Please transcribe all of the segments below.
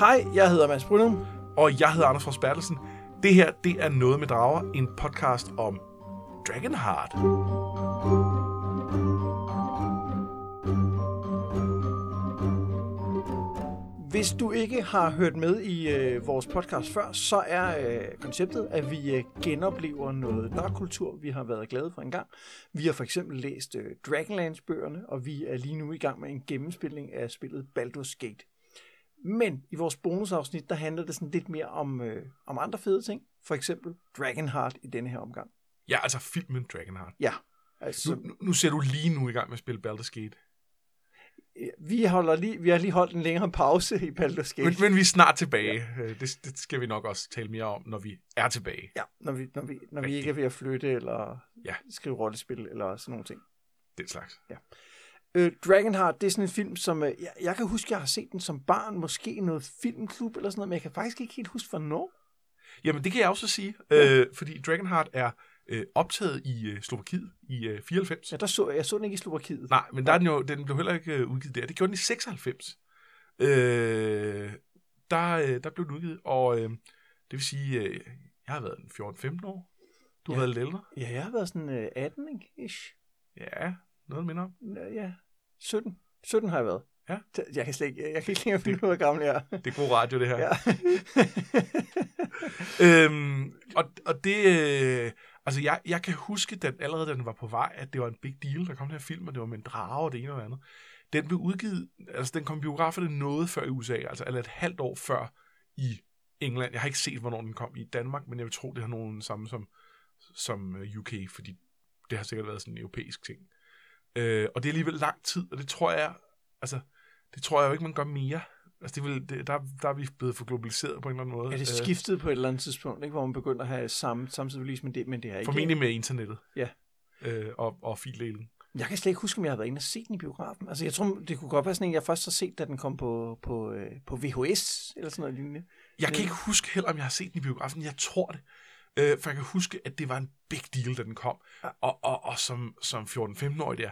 Hej, jeg hedder Mads Brynum. Og jeg hedder Anders Fros Bertelsen. Det her, det er Noget med Drager, en podcast om Dragonheart. Hvis du ikke har hørt med i øh, vores podcast før, så er øh, konceptet, at vi øh, genoplever noget nørkultur, vi har været glade for en gang. Vi har for eksempel læst øh, Dragonlance-bøgerne, og vi er lige nu i gang med en gennemspilning af spillet Baldur's Gate. Men i vores bonusafsnit, der handler det sådan lidt mere om, øh, om andre fede ting. For eksempel Dragonheart i denne her omgang. Ja, altså filmen Dragonheart. Ja, altså, Nu, nu- nu ser du lige nu i gang med at spille Baldur's Gate. vi, holder lige, vi har lige holdt en længere pause i Baldur's Gate. Men, men vi er snart tilbage. Ja. Det, det skal vi nok også tale mere om, når vi er tilbage. Ja, når vi, når vi, når vi Rigtigt. ikke er ved at flytte eller Ja. skrive rollespil eller sådan nogle ting. Den slags. Øh, Dragonheart, det er sådan en film, som øh, jeg, jeg kan huske, jeg har set den som barn, måske i noget filmklub eller sådan noget, men jeg kan faktisk ikke helt huske, hvornår. Jamen, det kan jeg også sige, øh, fordi Dragonheart er øh, optaget i øh, Slovakiet i øh, 94. Ja, der så, jeg så den ikke i Slovakiet. Nej, men der er den, jo, den blev heller ikke øh, udgivet der. Det gjorde den i 96. Øh, der, øh, der blev den udgivet, og øh, det vil sige, øh, jeg har været en 14-15 år. Du har Ja. været lidt ældre. Ja, jeg har været sådan øh, 18, ikke? Ish. Ja, noget minder om. Ja, 17. 17 har jeg været. Ja. Jeg kan slet ikke, jeg kan ikke længere finde ud af, hvor gammel jeg er. Det er god radio, det her. Ja. øhm, og, og det... Øh, altså, jeg, jeg kan huske, den, allerede da den var på vej, at det var en big deal. Der kom den her film, og det var med en drage og det ene og det andet. Den blev udgivet... Altså, den kom biograferne noget før i USA. Altså, eller et halvt år før i England. Jeg har ikke set, hvornår den kom i Danmark, men jeg vil tro, det har nogen samme som, som øh, UK, fordi det har sikkert været sådan en europæisk ting. Øh, og det er alligevel lang tid, og det tror jeg... Altså, det tror jeg jo ikke, man gør mere. Altså, det vil, det, der, der er vi blevet for globaliseret på en eller anden måde. Er det Øh, skiftet på et eller andet tidspunkt, ikke? hvor man begynder at have samme, samtidig release, men det, men det er ikke... Formentlig med internettet. Ja. Øh, og, og fildelen. Jeg kan slet ikke huske, om jeg har været inde og set den i biografen. Altså, jeg tror, det kunne godt være sådan en, jeg først har set, da den kom på, på, øh, på VHS, eller sådan noget lignende. Jeg kan ikke huske heller, om jeg har set den i biografen. Jeg tror det. Øh, for jeg kan huske, at det var en big deal, da den kom. Og, og, og som, som 14-15-årig der,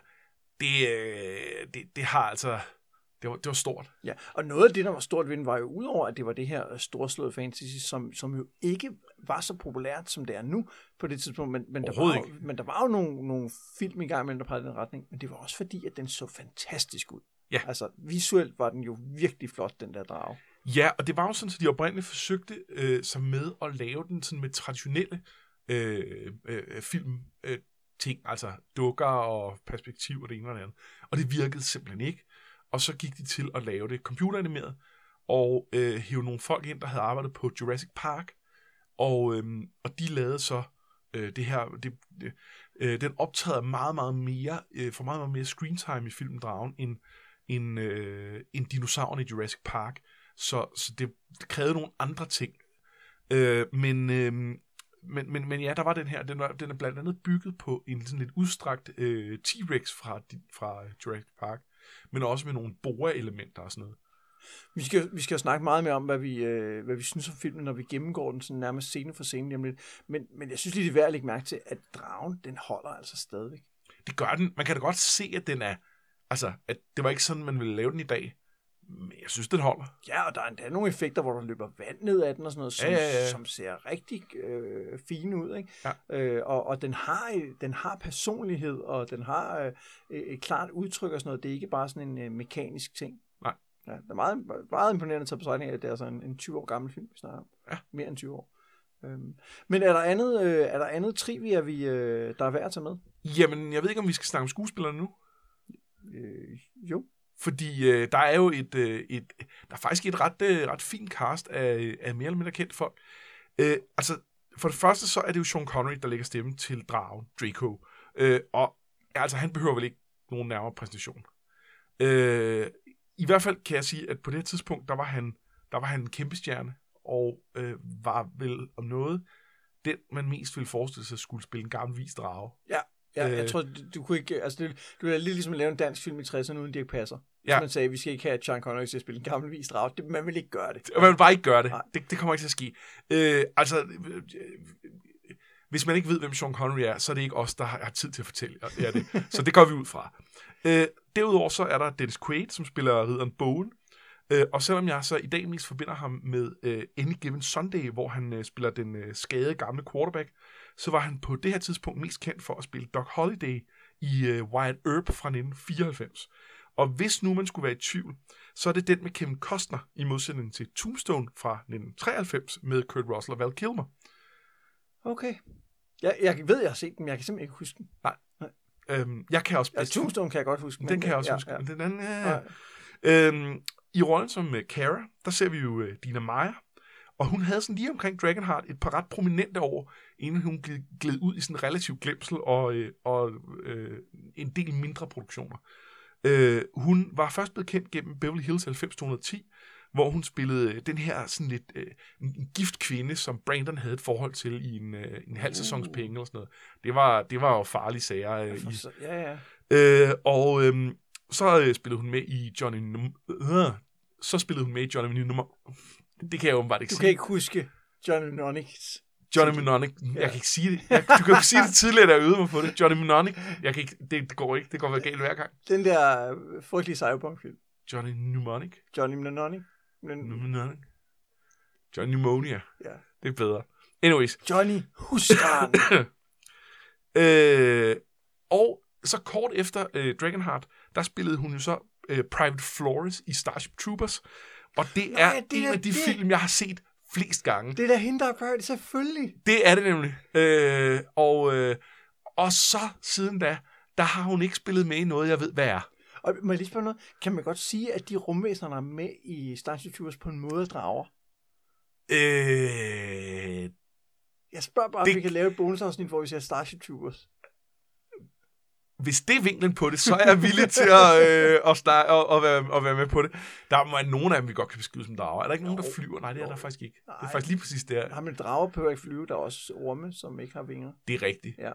det, øh, det, det har altså... Det var, det var stort. Ja, og noget af det, der var stort ved den, var jo udover, at det var det her øh, storslåede fantasy, som, som jo ikke var så populært, som det er nu på det tidspunkt, men, men, der, var, jo- men der var jo nogle, nogle film i gang imellem, der pegede den retning, men det var også fordi, at den så fantastisk ud. Ja. Altså, visuelt var den jo virkelig flot, den der drage. Ja, og det var jo sådan, at de oprindeligt forsøgte øh, sig med at lave den sådan med traditionelle øh, øh, film øh, ting, altså dukker og perspektiv og det ene og det andet. Og det virkede simpelthen ikke. Og så gik de til at lave det computeranimeret, og øh, hæve nogle folk ind, der havde arbejdet på Jurassic Park, og, øh, og de lavede så øh, det her, det, det, øh, den optræder meget, meget mere, øh, for meget, meget mere screen time i filmen Dragen, end, end, øh, end dinosaurerne i Jurassic Park. Så, så det, det krævede nogle andre ting. Øh, men, øh, men, men, men ja, der var den her, den, var, den er blandt andet bygget på en sådan lidt udstrakt øh, T-Rex fra, fra Jurassic Park, men også med nogle boreelementer og sådan noget. Vi skal, vi skal jo snakke meget mere om, hvad vi, øh, hvad vi synes om filmen, når vi gennemgår den sådan nærmest scene for scene. lige lidt. Men, men jeg synes lige, det er værd at lægge mærke til, at dragen, den holder altså stadigvæk. Det gør den. Man kan da godt se, at den er... Altså, at det var ikke sådan, man ville lave den i dag. Men jeg synes, den holder. Ja, og der er endda nogle effekter, hvor der løber vand ned af den og sådan noget, som, Ja, ja, ja. som ser rigtig øh, fine ud. Ikke? Ja. Øh, og og den, har, den har personlighed, og den har øh, et klart udtryk og sådan noget. Det er ikke bare sådan en øh, mekanisk ting. Nej. Ja, det er meget, meget imponerende at tage betragtning af, at det er altså en, en 20 år gammel film, vi snakker om. Ja. Mere end 20 år. Øhm, men er der andet, øh, er der andet trivia, vi, øh, der er værd at tage med? Jamen, jeg ved ikke, om vi skal snakke om skuespillerne nu. Øh, jo. Fordi øh, der er jo et, øh, et, der er faktisk et ret, øh, ret fint cast af, af mere eller mindre kendte folk. Øh, altså, for det første så er det jo Sean Connery, der lægger stemme til dragen, Draco. Øh, og altså, han behøver vel ikke nogen nærmere præsentation. Øh, I hvert fald kan jeg sige, at på det her tidspunkt, der var han, der var han en kæmpe stjerne, og øh, var vel om noget, den man mest ville forestille sig skulle spille en gammel vis drage. Ja, jeg Øh. tror, du, kunne ikke, altså det, du er lidt ligesom lave en dansk film i 60'erne, uden Dirk Passer. Hvis Ja. man sagde, at vi skal ikke have Sean Connery til at spille en gammel vis drag. Det, man vil ikke gøre det. Man vil bare ikke gøre det. Nej. Det, det kommer ikke til at ske. Øh, altså, øh, øh, hvis man ikke ved, hvem Sean Connery er, så er det ikke os, der har, tid til at fortælle jer det. Så det går vi ud fra. Øh, derudover så er der Dennis Quaid, som spiller ridderen Bowen. Øh, og selvom jeg så i dag mest forbinder ham med øh, Any Given Sunday, hvor han øh, spiller den øh, skadede gamle quarterback, så var han på det her tidspunkt mest kendt for at spille Doc Holliday i øh, Wyatt Earp fra 1994. Og hvis nu man skulle være i tvivl, så er det den med Kevin Costner i modsætning til Tombstone fra 1993 med Kurt Russell og Val Kilmer. Okay. Jeg, jeg ved, jeg har set den, men jeg kan simpelthen ikke huske den. Øhm, jeg kan også Ja, Tombstone kan jeg godt huske. Den men- kan jeg også ja, huske. Ja. Men den anden, ja. Øhm, I rollen som uh, Kara, der ser vi jo uh, Dina Meyer, og hun havde sådan lige omkring Dragonheart et par ret prominente år, inden hun gled, gled ud i sådan relativ glemsel og, øh, og øh, en del mindre produktioner. Øh, hun var først blevet kendt gennem Beverly Hills 90210, hvor hun spillede øh, den her sådan lidt øh, en gift kvinde, som Brandon havde et forhold til i en, øh, en halv sæsons Uh. penge eller sådan noget. Det var, det var jo farlige sager øh, i, Ja, ja. Øh, og øhm, så øh, spillede hun med i Johnny... Num- øh, så spillede hun med i Johnny nummer... Det kan jeg åbenbart ikke Du sige. kan ikke huske Johnny Mnemonics. Johnny Mnemonic. Jeg kan ikke sige det. Jeg, du kan jo sige det tidligere, da jeg øvede mig på det. Johnny Mnemonic. Jeg kan ikke, det, det går ikke. Det går være galt hver gang. Den der øh, frygtelige cyberpunk-film. Johnny Mnemonic. Johnny Mnemonic. Mnemonic. Johnny Pneumonia. ja. Det er bedre. Anyways. Johnny Husgarn. Øh, og så kort efter øh, Dragonheart, der spillede hun jo så øh, Private Flores i Starship Troopers. Og det Nej, er det en er af de det. film, jeg har set flest gange. Det, det er da hende, der er Private, selvfølgelig. det er det nemlig. Øh, og, øh, og så siden da, der har hun ikke spillet med i noget, jeg ved, hvad er. Og må jeg lige spørge noget? Kan man godt sige, at de rumvæsener, der er med i Starship Troopers på en måde er drager? Øh, Jeg spørger bare, Det- om vi kan lave et bonusafsnit, hvor vi ser Starship Troopers. Hvis det er vinklen på det, så er jeg villig til at, øh, at, starte, at, at, være, at være med på det. Der må være nogen af dem, vi godt kan beskrive som drager. Er der ikke nogen, der flyver? Nej, det er Jo. der faktisk ikke. Det er Nej. faktisk lige præcis det. Har man drager behøver ikke flyve, der er også orme, som ikke har vinger. Det er rigtigt. Ja.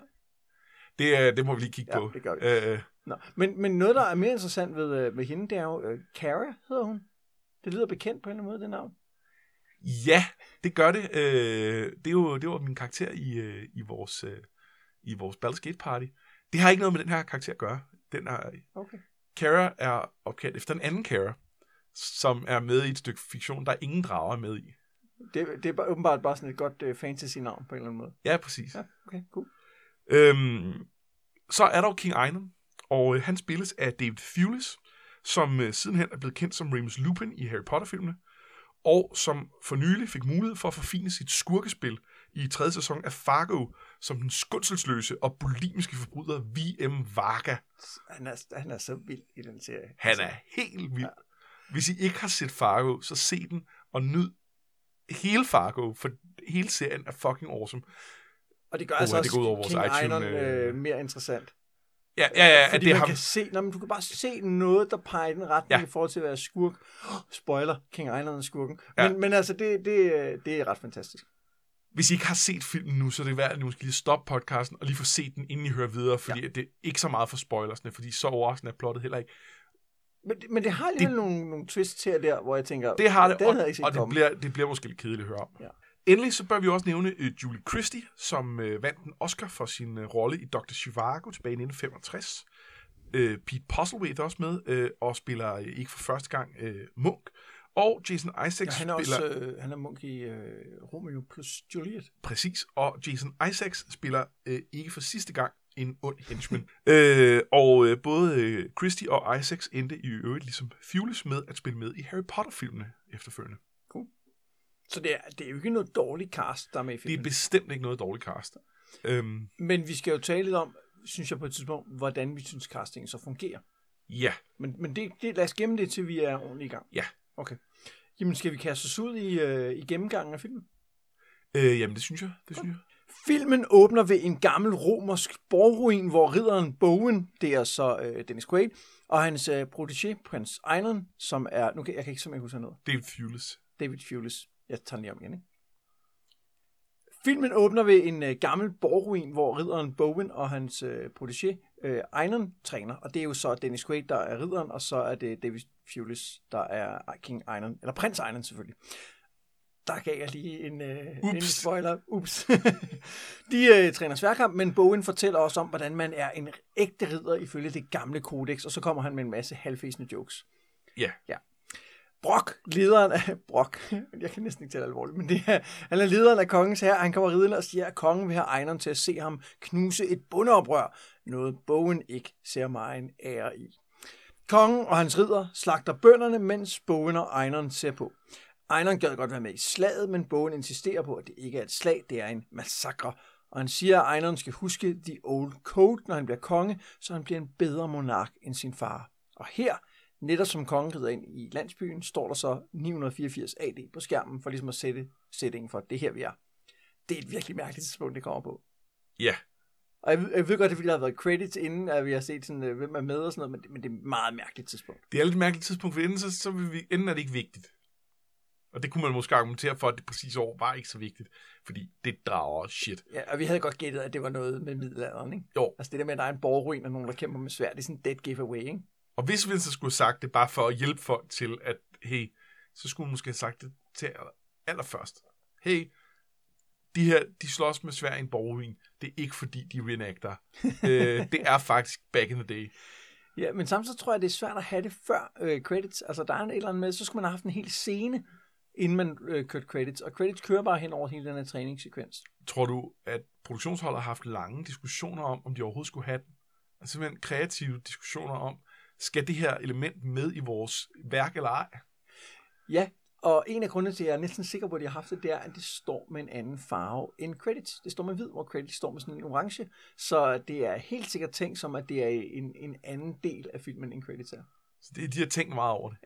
Det, øh, det må vi lige kigge Ja, på. det gør vi. Øh, Nå. Men, men noget, der er mere interessant ved, øh, ved hende, det er jo, øh, Kara hedder hun. Det lyder bekendt på en eller anden måde, det navn. ja, det gør det. Øh, det, er jo, det var min karakter i, øh, i vores, øh, i vores Baldur's Gate Party. Det har ikke noget med den her karakter at gøre. Den er, Okay. Kara er opkaldt efter en anden Kara, som er med i et stykke fiktion, der er ingen drager med i. Det, det er bare, åbenbart bare sådan et godt øh, fantasy-navn på en eller anden måde. Ja, præcis. Ja, okay, cool. Øhm, så er der jo King Einon, og øh, han spilles af David Thewlis, som øh, sidenhen er blevet kendt som Remus Lupin i Harry Potter-filmene, og som for nylig fik mulighed for at forfine sit skurkespil i tredje sæson af Fargo, som den skundselsløse og bulimiske forbryder V.M. Varga. Han er, han er så vild i den serie. Han er helt vild. Hvis I ikke har set Fargo, så se den og nyd hele Fargo, for hele serien er fucking awesome. Og det gør Åh, altså ja, også det går ud over vores King iTunes, Einon øh, øh, mere interessant. Ja, ja, ja, Fordi det er man ham. kan se, når du kan bare se noget, der peger i den retning Ja. i forhold til at være skurk. Oh, spoiler, King Einon er skurken. Ja. Men, men altså, det, det, øh, det er ret fantastisk. Hvis I ikke har set filmen nu, så er det værd, at I måske lige stoppe podcasten og lige få set den, inden I hører videre, fordi ja. det er ikke så meget for spoilersne, fordi så overraskende er plottet heller ikke. Men, men det har alligevel det, nogle, nogle twists her der, hvor jeg tænker, Det har det, den og, havde ikke set og det, bliver, det bliver måske lidt kedeligt at høre om. Ja. Endelig så bør vi også nævne uh, Julie Christie, som uh, vandt en Oscar for sin uh, rolle i Dr. Zhivago tilbage i 1965. Uh, Pete Postlethwaite er også med uh, og spiller uh, ikke for første gang uh, Munk. Og Jason Isaacs Ja, han er spiller... også øh, han er munk i øh, Romeo plus Juliet. Præcis, og Jason Isaacs spiller øh, ikke for sidste gang en ond henchman. øh, og øh, både øh, Christie og Isaacs endte i øvrigt ligesom Fulis med at spille med i Harry Potter-filmene efterfølgende. Så det er, det er jo ikke noget dårligt cast, der er med i Det er filmen. bestemt ikke noget dårligt cast. Øhm, Men vi skal jo tale lidt om, synes jeg på et tidspunkt, hvordan vi synes castingen så fungerer. ja, Men, men det, det, lad os gemme det, til vi er ordentligt i gang. Ja. Okay. Jamen, skal vi kaste os ud i, øh, i gennemgangen af filmen? øh, jamen det synes jeg. Det synes jeg. Filmen åbner ved en gammel romersk borgruin, hvor ridderen Bowen, det er så øh, Dennis Quaid, og hans øh, protégé, prins Einon, som er, nu kan jeg kan ikke simpelthen huske noget, David Fulis. David Fulis. Jeg tager den lige om igen, ikke? Filmen åbner ved en øh, gammel borgruin, hvor ridderen Bowen og hans øh, protégé øh, Einon træner, og det er jo så Dennis Quaid, der er ridderen, og så er det David Fulis, der er King Einon, eller prins Einon selvfølgelig. Der gav jeg lige en, øh, en Ups. spoiler. Ups. De øh, træner sværkamp, men Bowen fortæller også om, hvordan man er en ægte ridder ifølge det gamle kodex, og så kommer han med en masse halvfæsende jokes. Ja. ja. Brock, lederen af Brock, jeg kan næsten ikke tale alvorligt, men det er, han er lederen af kongens her. Han kommer ridende og siger, at kongen vil have Einon til at se ham knuse et bundeoprør, noget bogen ikke ser meget ære i. Kongen og hans ridder slagter bønderne, mens bogen og Einon ser på. Einon gad godt være med i slaget, men bogen insisterer på, at det ikke er et slag, det er en massakre. Og han siger, at Einon skal huske The Old Code, når han bliver konge, så han bliver en bedre monark end sin far. Og her, netop som kongen rider ind i landsbyen, står der så 984 AD på skærmen, for ligesom at sætte sætningen for, det her vi er. Det er et virkelig mærkeligt tidspunkt, det kommer på. Ja, Og jeg, ved- jeg ved godt, det er fordi, der har været credits inden, at vi har set, sådan, øh, hvem er med og sådan noget, men det, men det er et meget mærkeligt tidspunkt. det er lidt et mærkeligt tidspunkt, for enden, så, så vil vi, enden er det ikke vigtigt. Og det kunne man måske argumentere for, at det præcis år var ikke så vigtigt, fordi det drager shit. Ja, og vi havde godt gættet, at det var noget med middelalderen, ikke? Jo, Altså det der med, at der er en borgruin og nogen, der kæmper med svær, det er sådan en dead giveaway, ikke? Og hvis vi så skulle have sagt det, bare for at hjælpe folk til, at hey, så skulle man måske have sagt det til aller- allerførst. Hey, de her, de slås med svær i en borgervin. Det er ikke fordi, de reenacter. øh, det er faktisk back in the day. Ja, men samtidig tror jeg, det er svært at have det før øh, credits. Altså der er en et eller andet med, så skulle man have haft en hel scene, inden man øh, kørte credits. Og credits kører bare hen over hele den her træningssekvens. Tror du, at produktionsholdet har haft lange diskussioner om, om de overhovedet skulle have den? Altså simpelthen kreative diskussioner om, skal det her element med i vores værk eller ej? Ja, og en af grundene til, at jeg er næsten sikker på, at de har haft det, det er, at det står med en anden farve end credits. Det står med hvid, hvor credits står med sådan en orange. Så det er helt sikkert tænkt som, at det er en, en anden del af filmen, end credits er. Så det, de har tænkt meget over det.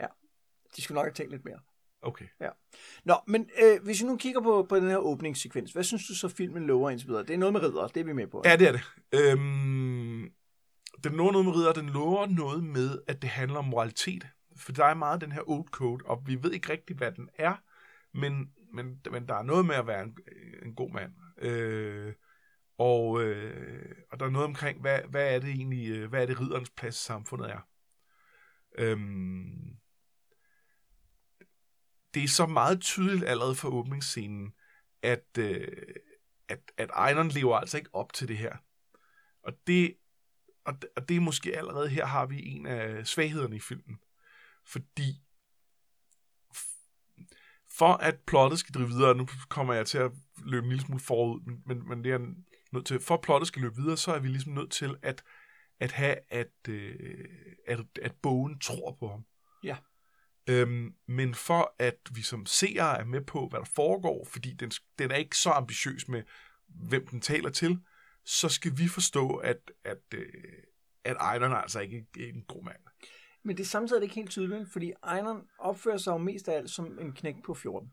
De skulle nok have tænkt lidt mere. Okay. Nå, men øh, hvis vi nu kigger på, på den her åbningssekvens, hvad synes du så filmen lover indtil videre? Det er noget med ridder, det er vi med på. Ja, det er det. Øhm, den lover noget med ridder, den lover noget med, at det handler om moralitet. For der er meget den her old code, og vi ved ikke rigtigt, hvad den er, men, men, men der er noget med at være en, en god mand. Øh, og, øh, og der er noget omkring, hvad, hvad er det egentlig, øh, hvad er det ridderens plads i samfundet er. Øhm, det er så meget tydeligt allerede fra åbningsscenen, at, øh, at, at Ejneren lever altså ikke op til det her. Og det, og, det- og det er måske allerede her har vi en af svaghederne i filmen. Fordi for at plottet skal drive videre, nu kommer jeg til at løbe en lille smule forud, men, men, men det er nødt til, for at plottet skal løbe videre, så er vi ligesom nødt til at, at have, at, øh, at, at bogen tror på ham. Ja. Øhm, men for at vi som seere er med på, hvad der foregår, fordi den, den er ikke så ambitiøs med, hvem den taler til, så skal vi forstå, at, at, øh, at Ejneren er altså ikke er en god mand. Men det er samtidig ikke helt tydeligt, fordi Einon opfører sig jo mest af alt som en knæk på 14.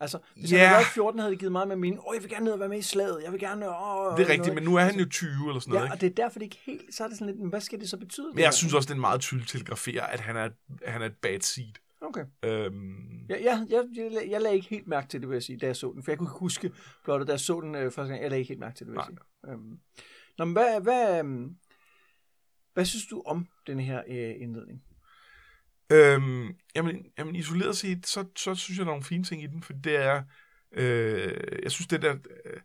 Altså, hvis Ja. han havde været 14, havde det givet meget med mening. Åh, jeg vil gerne ned og være med i slaget. Jeg vil gerne... Åh, Det er rigtigt, men nu er han jo 20 eller sådan noget, Ja, ikke? og det er derfor, det ikke helt... Så er det sådan lidt, men hvad skal det så betyde? Men jeg synes også, det er meget tydeligt telegrafere, at han er, han er et bad seed. Okay. Øhm, Ja, jeg, jeg, jeg, jeg lagde ikke helt mærke til det, vil jeg sige, da jeg så den. For jeg kunne ikke huske blot, da jeg så den øh, første gang. Jeg lagde ikke helt mærke til det, vil jeg sige. Øhm. Nå, men hvad, hvad, øhm, hvad synes du om den her øh, indledning? Øhm, jamen, jamen isoleret set, så, så synes jeg, der er nogle fine ting i den, for det er, øh, jeg synes det der, øh,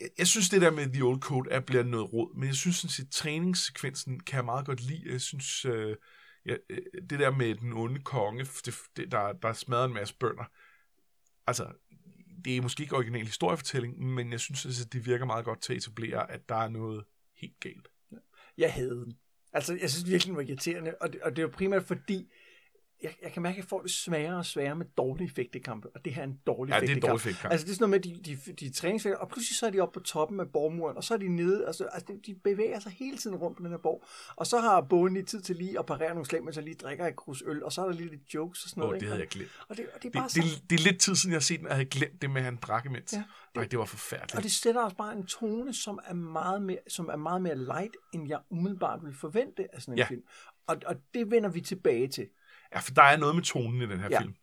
jeg, jeg synes det der med The Old Code er bliver noget råd, men jeg synes sådan set, træningssekvensen kan jeg meget godt lide. Jeg synes, øh, ja, øh, det der med den onde konge, det, det, der, der smadrer en masse bønder, altså, det er måske ikke original historiefortælling, men jeg synes, at det virker meget godt til at etablere, at der er noget helt galt. Jeg havde den. Altså, jeg synes virkelig, den var irriterende, og det, og det var primært fordi, jeg, jeg kan mærke, at jeg får det sværere og sværere med dårlige effektekampe, og det her er en dårlig Ja, det er en dårlig. Altså, det er sådan noget med, de, de, de er træningsfælder, og pludselig så er de oppe på toppen af borgmuren, og så er de nede, altså, altså de, de bevæger sig hele tiden rundt på den her borg, og så har bogen lige tid til lige at parere nogle slag, mens jeg lige drikker et krus øl, og så er der lige lidt jokes og sådan Åh, noget. det havde jeg glemt. Og det, og det er Det, bare det, så, det er lidt tid siden, jeg har set den, og jeg havde glemt det med, at han drak imens. Ja, det- det, Ej, det var forfærdeligt. og det sætter også bare en tone, som er meget mere, som er meget mere light, end jeg umiddelbart ville forvente af sådan en Ja. film. Og, og det vender vi tilbage til. Ja, for der er noget med tonen i den her Ja. film.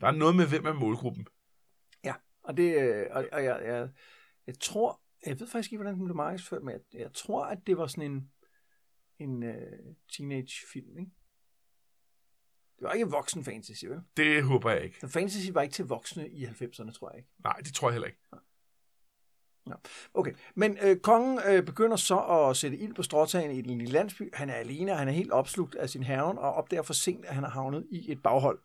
Der er noget med, hvem er målgruppen. Ja, og det, øh, og, og jeg, jeg, jeg tror, jeg ved faktisk ikke, hvordan den blev markedsført, men jeg, jeg tror, at det var sådan en, en uh, teenage-film, ikke? Det var ikke voksen fantasy, vel? Det håber jeg ikke. Så fantasy var ikke til voksne i 90'erne, tror jeg ikke. Nej, det tror jeg heller ikke. Ja. Okay, men øh, kongen øh, begynder så at sætte ild på stråtagen i den lille landsby. Han er alene, og han er helt opslugt af sin herren, og opdager for sent, at han er havnet i et baghold.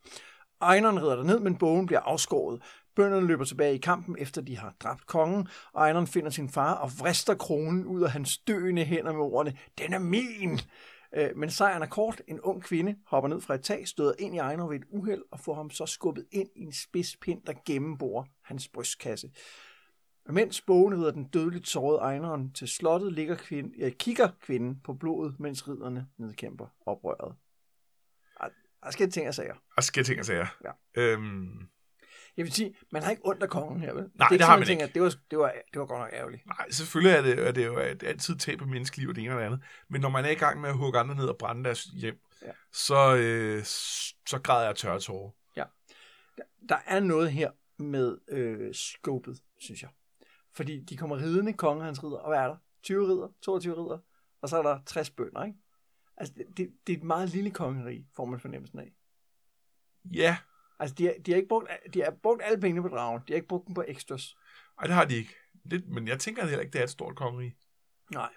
Ejneren rider ned, men bogen bliver afskåret. Bønderne løber tilbage i kampen, efter de har dræbt kongen, og Ejneren finder sin far og vrister kronen ud af hans døende hænder med ordene, den er min! Øh, men sejren er kort. En ung kvinde hopper ned fra et tag, støder ind i Ejner ved et uheld og får ham så skubbet ind i en spidspind, der gennemborer hans brystkasse. Mens bogen rider den dødeligt sårede Ejneren til slottet, ligger kvinde, ja, kigger kvinden på blodet, mens ridderne nedkæmper oprøret. Der skal ting og sager. Og skal ting og sager. Ja. Øhm, Jeg vil sige, man har ikke ondt af kongen her, vel? det, er det ikke har man tænker, Det var, det, var, det var godt nok ærgerligt. nej, selvfølgelig er det, er det jo at altid tab af menneskeliv og det ene og det andet. Men når man er i gang med at hugge andre ned og brænde deres hjem, Ja. så, øh, så græder jeg tørre tårer. Der er noget her med øh, skåbet, synes jeg. Fordi de kommer ridende, kongen hans ridder, og hvad er der? 20 ridder, 22 ridder, og så er der 60 bønder, ikke? Altså, det, det, er et meget lille kongerige, får man fornemmelsen af. Ja, Altså, de har, de har ikke brugt, de har brugt alle pengene på dragen. De har ikke brugt dem på extras. Ej, det har de ikke. Det, men jeg tænker heller ikke, det er et stort kongerige. Nej.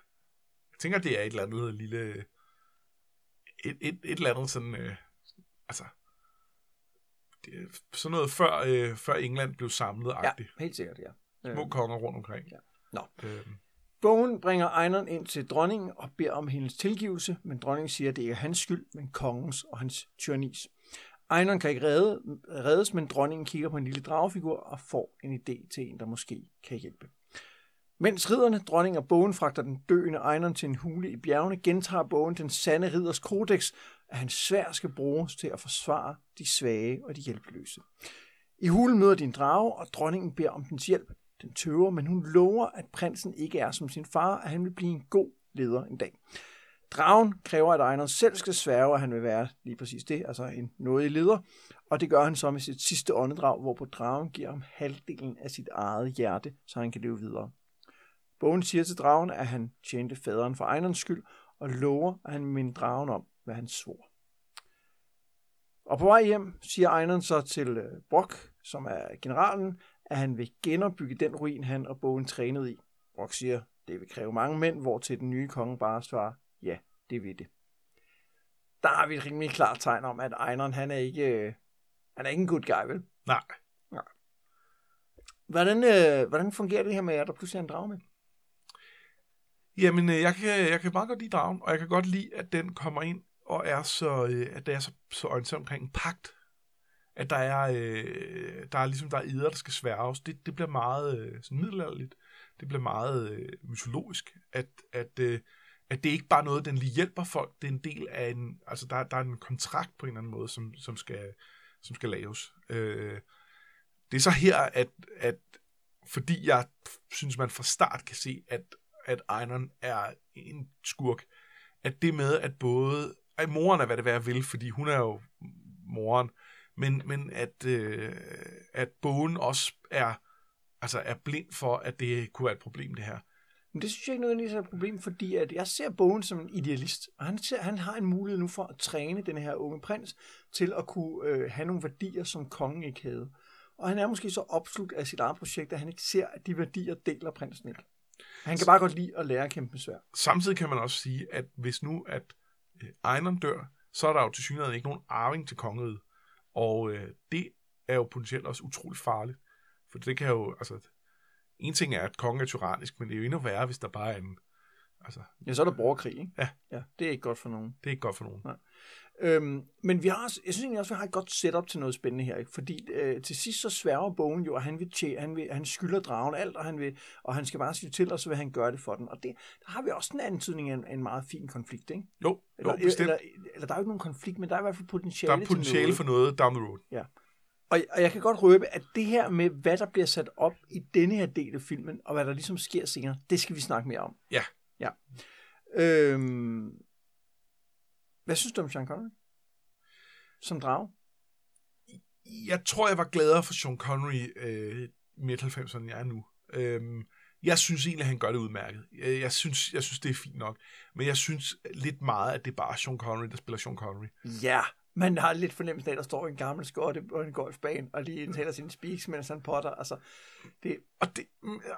Jeg tænker, det er et eller andet lille... Et, et, et eller andet sådan... Øh, altså... Det er sådan noget før, øh, før England blev samlet Ja, agtigt. helt sikkert, ja. Små konger rundt omkring. Ja. Nå. Øhm, Bogen bringer Ejneren ind til dronningen og beder om hendes tilgivelse, men dronningen siger, at det ikke er hans skyld, men kongens og hans tyrannis. Ejneren kan ikke redde, reddes, men dronningen kigger på en lille dragefigur og får en idé til en, der måske kan hjælpe. Mens ridderne, dronning og bogen fragter den døende Ejneren til en hule i bjergene, gentager bogen den sande ridders kodex, at hans svær skal bruges til at forsvare de svage og de hjælpeløse. I hulen møder de en drage, og dronningen beder om dens hjælp. Den tøver, men hun lover, at prinsen ikke er som sin far, at han vil blive en god leder en dag. Dragen kræver, at Einar selv skal sværge, at han vil være lige præcis det, altså en nådig leder, og det gør han så med sit sidste åndedrag, hvorpå dragen giver ham halvdelen af sit eget hjerte, så han kan leve videre. Bogen siger til dragen, at han tjente faderen for Einars skyld, og lover, at han minder dragen om, hvad han svor. Og på vej hjem siger Einar så til øh, Brock, som er generalen, at han vil genopbygge den ruin, han og bogen trænede i. Brock siger, det vil kræve mange mænd, hvor til den nye konge bare svarer, ja, det vil det. Der har vi et rimelig klart tegn om, at Ejneren, han er ikke, øh, han er ikke en good guy, vel? nej, Hvordan, øh, hvordan fungerer det her med, at der pludselig er en drage med? Jamen, øh, jeg kan, jeg kan meget godt lide dragen, og jeg kan godt lide, at den kommer ind og er så, øh, at der er så, så orienteret omkring en pagt. At der er, øh, der er ligesom, der er eder, der skal sværges. Det, det bliver meget øh, sådan middelalderligt. Det bliver meget øh, mytologisk. At, at, øh, at det er ikke bare noget, den lige hjælper folk. Det er en del af en, altså der, der er en kontrakt på en eller anden måde, som, som, skal, som skal laves. Øh, det er så her, at, at fordi jeg synes, man fra start kan se, at, at Einon er en skurk, at det med, at både... Ej, moren er, hvad det være vil, fordi hun er jo moren, men, men at, øh, at bogen også er, altså er blind for, at det kunne være et problem, det her. Men det synes jeg ikke nødvendigvis er et problem, fordi at jeg ser bogen som en idealist, og han, ser, han har en mulighed nu for at træne den her unge prins til at kunne øh, have nogle værdier, som kongen ikke havde. Og han er måske så opslugt af sit eget projekt, at han ikke ser, at de værdier deler prinsen ikke. Han kan bare godt lide at lære at kæmpe med svær. Samtidig kan man også sige, at hvis nu at øh, dør, så er der jo til synligheden ikke nogen arving til kongeriget. Og øh, det er jo potentielt også utrolig farligt. For det kan jo, altså, en ting er, at kongen er tyrannisk, men det er jo endnu værre, hvis der bare er en, altså, Ja, så er der borgerkrig, ikke? Ja. ja. Det er ikke godt for nogen. det er ikke godt for nogen. Nej. Øhm, men vi har, også- jeg synes egentlig også, vi har et godt setup til noget spændende her. Ikke? Fordi øh, til sidst så sværger bogen jo, at han, vil tje, han, vil, han skylder dragen alt, og han, vil, og han skal bare sige til, og så vil han gøre det for den. Og det, der har vi også en antydning af en, af en meget fin konflikt. Ikke? Jo, jo Eller, bestemt. eller, eller, der er jo ikke nogen konflikt, men der er i hvert fald potentiale Der er potentiale til for noget. noget down the road. Og, og jeg kan godt røbe, at det her med, hvad der bliver sat op i denne her del af filmen, og hvad der ligesom sker senere, det skal vi snakke mere om. Ja. Ja. Øhm, hvad synes du om Sean Connery? Som drage? Jeg tror, jeg var gladere for Sean Connery øh, midt 90'erne, end jeg er nu. Øhm, jeg synes egentlig, at han gør det udmærket. Jeg, jeg, synes, jeg synes, det er fint nok. Men jeg synes lidt meget, at det er bare Sean Connery, der spiller Sean Connery. Ja, Man har lidt fornemmelsen af, at der står en gammel skotte på en golfbane, og lige indtaler sin speaks, mens han potter. Altså, det, Og det,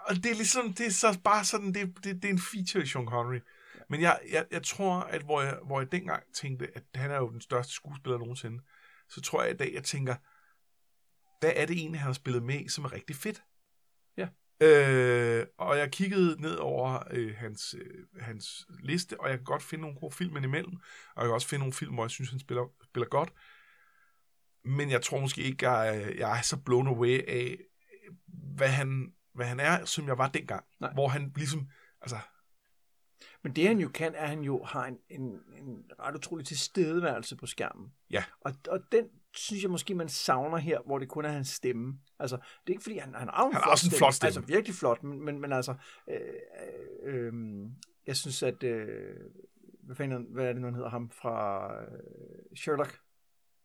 og det er ligesom, det er så bare sådan, det, det, det er en feature i Sean Connery. Men jeg, jeg, jeg tror, at hvor jeg, hvor jeg dengang tænkte, at han er jo den største skuespiller nogensinde, så tror jeg i dag, jeg tænker, hvad er det egentlig, han har spillet med som er rigtig fedt? Ja. Øh, og jeg kiggede ned over øh, hans, øh, hans liste, og jeg kan godt finde nogle gode film imellem, og jeg kan også finde nogle film, hvor jeg synes, han spiller, spiller godt. Men jeg tror måske ikke, jeg, jeg er så blown away af, hvad han, hvad han er, som jeg var dengang. Nej. Hvor han ligesom, altså, Men det han jo kan, er, at han jo har en, en, en ret utrolig tilstedeværelse på skærmen. Ja. Og, og den synes jeg måske, man savner her, hvor det kun er hans stemme. Altså, det er ikke fordi, han, han har en, Han flot, også en flot stemme. Altså, virkelig flot, men, men, men altså, øh, øh, øh, jeg synes, at, øh, hvad, fanden, hvad er det nu, han hedder ham fra øh, Sherlock?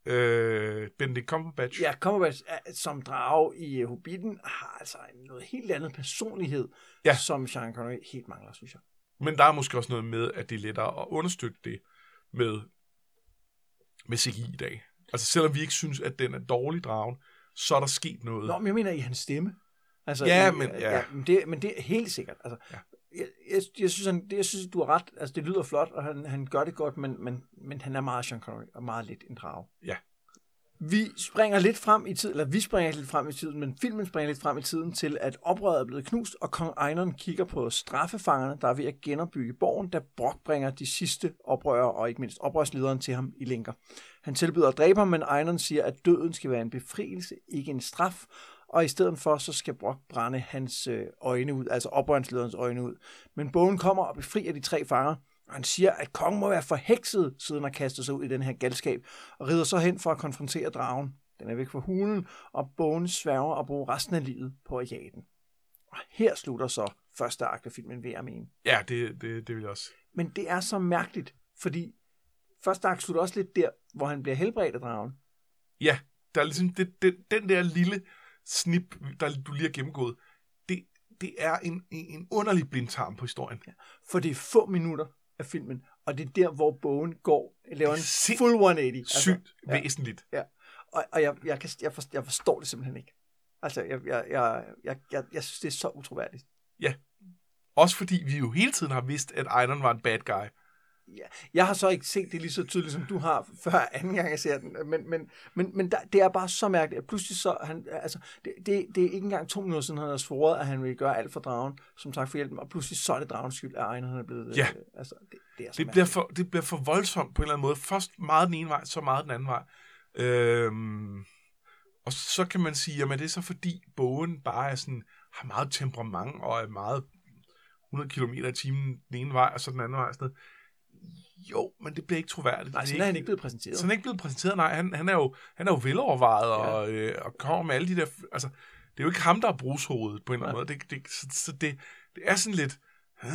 øh, Benedict Cumberbatch. Ja, Cumberbatch er- som drage i øh, Hobbiten har altså en noget helt andet personlighed, Ja. som Sean Connery helt mangler, synes jeg. Men der er måske også noget med, at det er lettere at understøtte det med, med CGI i dag. Altså selvom vi ikke synes, at den er dårlig dragen, så er der sket noget. Nå, men jeg mener i hans stemme. Altså, Ja, men- ja. ja men, det, men det er helt sikkert. Altså, ja. jeg, jeg, jeg, synes, han, det, jeg synes, du har ret. Altså, det lyder flot, og han, han gør det godt, men, men, men han er meget Sean Connery, og meget lidt en drage. Ja. Vi springer lidt frem i tiden, eller vi springer lidt frem i tiden, men filmen springer lidt frem i tiden til, at oprøret er blevet knust, og kong Einon kigger på straffefangerne, der er ved at genopbygge borgen, da Brock bringer de sidste oprørere, og ikke mindst oprørslederen til ham i lænker. Han tilbyder at dræbe ham, men Einon siger, at døden skal være en befrielse, ikke en straf, og i stedet for, så skal Brock brænde hans øh, øjne ud, altså oprørslederens øjne ud. Men bogen kommer og befrier de tre fanger, og han siger, at kongen må være forhekset, siden han kaster sig ud i den her galskab, og rider så hen for at konfrontere dragen. Den er væk fra hulen, og bogen sværger at bruge resten af livet på at jage den. Og her slutter så første akt af filmen, vil jeg mene. Ja, det, det, det vil jeg også. Men det er så mærkeligt, fordi første akt slutter også lidt der, hvor han bliver helbredt af dragen. Ja, der er ligesom det, det, den der lille snip, der du lige har gennemgået, det, det er en, en, en underlig blindtarm på historien. Ja. For det er få minutter af filmen, og det er der, hvor bogen går, laver en Sind- full 180. Sygt ja. væsentligt. Ja, og, og jeg, jeg, kan, jeg, forstår, jeg forstår det simpelthen ikke. Altså, jeg, jeg, jeg, jeg, jeg, jeg synes, det er så utroværdigt. Også fordi vi jo hele tiden har vidst, at Einon var en bad guy. Ja, jeg har så ikke set det lige så tydeligt, som du har, før anden gang jeg ser den. Men, men, men, men der, det er bare så mærkeligt, at pludselig så... Han, altså, det, det, det er ikke engang to minutter siden, han har svoret, at han vil gøre alt for dragen, som tak for hjælpen. Og pludselig så er det dragens skyld, at Ejner han er blevet... Ja. Øh, altså, det, det er så Det bliver, for, det bliver for voldsomt på en eller anden måde. Først meget den ene vej, så meget den anden vej. Øhm, og så kan man sige, jamen det er så fordi bogen bare er sådan, har meget temperament og er meget 100 km i timen den ene vej, og så den anden vej. Sådan noget. Jo, men det bliver ikke troværdigt. Nej, sådan er han ikke blevet præsenteret. sådan er han ikke blevet præsenteret. Nej, han, han, er, jo, han er jo velovervejet og, øh, og kommer med alle de der... Altså, det er jo ikke ham, der er brugshovedet på en eller anden måde. Det, det, så, så det, det er sådan lidt... Øh,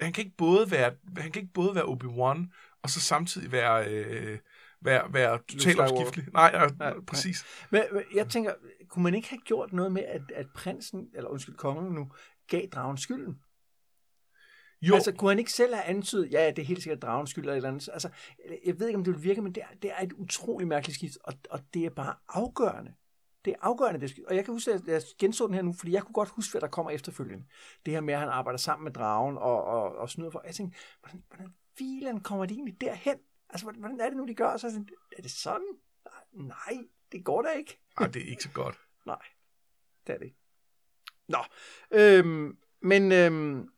han kan ikke både være, han kan ikke både være Obi-Wan, og så samtidig være, øh, være, være totalt Skywalker. opskiftelig. Nej, ja, nej. præcis. Men, men jeg tænker, kunne man ikke have gjort noget med, at, at prinsen, eller undskyld, kongen nu, gav dragen skylden? Jo, Altså, kunne han ikke selv have antydet, ja, det er helt sikkert dragens skyld eller et eller andet. Altså, jeg ved ikke, om det vil virke, men det er, det er et utroligt mærkeligt skift, og, og det er bare afgørende. Det er afgørende, det skift. Og jeg kan huske, at jeg genså den her nu, fordi jeg kunne godt huske, hvad der kommer efterfølgende. Det her med, at han arbejder sammen med dragen og, og, og snyder for. Jeg tænkte, hvordan, hvordan filen kommer de egentlig derhen? Altså, hvordan, hvordan er det nu, de gør? Så er, sådan, er det sådan? Nej, det går da ikke. Ej, det er ikke så godt. Nej, det er det ikke. Nå, øhm, men øhm.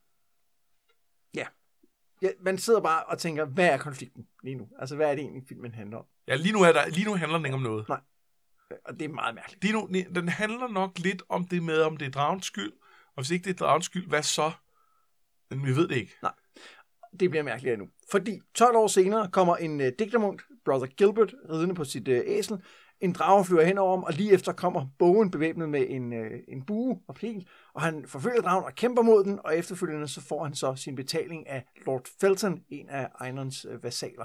Ja, man sidder bare og tænker, hvad er konflikten lige nu? Altså, hvad er det egentlig, filmen handler om? Ja, lige nu, er der, lige nu handler den ikke om noget. Og det er meget mærkeligt. Lige nu, den handler nok lidt om det med, om det er dragens skyld, og hvis ikke det er dragens skyld, hvad så? Men vi ved det ikke. Det bliver mærkeligere nu. Fordi 12 år senere kommer en øh, digtermunk, Brother Gilbert, ridende på sit øh, æsel. En drage flyver hen over ham, og lige efter kommer bogen bevæbnet med en, øh, en bue og pil, og han forfølger dragen og kæmper mod den, og efterfølgende så får han så sin betaling af Lord Felton, en af Einons øh, vasaler.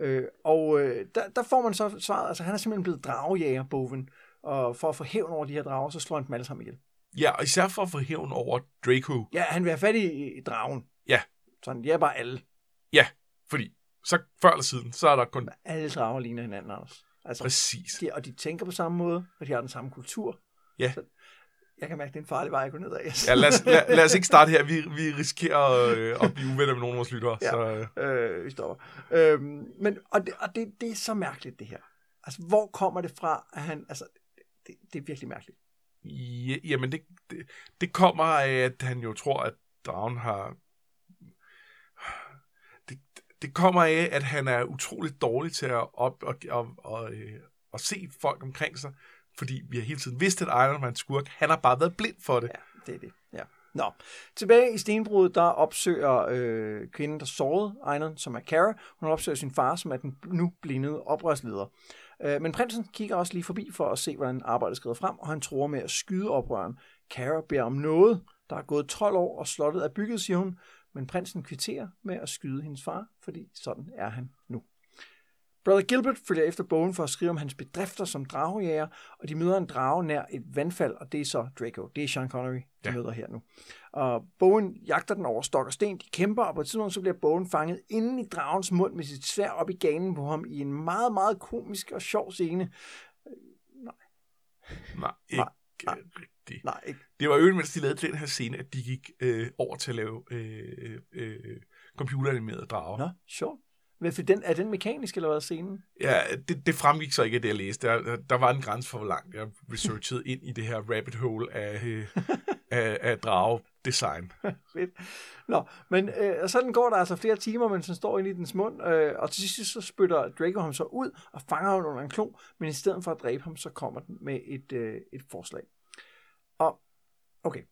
Øh, og øh, der, der får man så svaret, altså han er simpelthen blevet dragejæger, boven, og for at få hævn over de her drager, så slår han dem alle sammen ihjel. Ja, og især for at få hævn over Draco. Ja, han vil have fat i, i dragen. Ja. Så han jæber alle. Ja, fordi Så før eller siden, så er der kun... Alle drager ligner hinanden, Anders. Altså, Præcis. de, og de tænker på samme måde, og de har den samme kultur. Ja. Så jeg kan mærke, det er en farlig vej at gå ned ad. Ja, lad os, lad, lad os ikke starte her. Vi, vi risikerer øh, at blive uvenner med nogle af vores lyttere. Ja. Så, øh, øh, vi stopper. Øhm, men, og det, og det, det er så mærkeligt, det her. Altså, hvor kommer det fra, at han... Altså, det, det er virkelig mærkeligt. ja, jamen, det, det, det kommer af, at han jo tror, at dragen har... Det, kommer af, at han er utroligt dårlig til at op og, og, og, øh, at se folk omkring sig, fordi vi har hele tiden vidst, at Iron Man skurk, han har bare været blind for det. Ja, det er det. Ja. Nå, tilbage i stenbruddet, der opsøger øh, kvinden, der sårede Einon, som er Kara. Hun opsøger sin far, som er den nu blindede oprørsleder. Øh, men prinsen kigger også lige forbi for at se, hvordan arbejdet skrider frem, og han tror med at skyde oprøren. Kara beder om noget. Der er gået 12 år, og slottet er bygget, siger hun. Men prinsen kvitterer med at skyde hendes far, fordi sådan er han nu. Brother Gilbert følger efter bogen for at skrive om hans bedrifter som dragejæger, og de møder en drage nær et vandfald, og det er så Draco. Det er Sean Connery, de ja. Møder her nu. Og bogen jagter den over stok og sten. De kæmper, og på et tidspunkt så bliver bogen fanget inde i dragens mund med sit svær op i ganen på ham i en meget, meget komisk og sjov scene. Nej, ikke Nej. Rigtigt. Nej, ikke. Det var jo mens de lavede den her scene, at de gik øh, over til at lave øh, øh, computeranimerede drager. Nå, sjovt. Men for den, er den mekanisk, eller hvad scenen? Ja, det, det fremgik så ikke af det, jeg læste. Der, der var en grænse for, hvor langt jeg researchede ind i det her rabbit hole af, øh, af, af drage-design. Fedt. Nå, men øh, sådan går der altså flere timer, mens han står inde i dens mund, øh, og til sidst så spytter Draco ham så ud og fanger ham under en klo, men i stedet for at dræbe ham, så kommer den med et, øh, et forslag. Okay.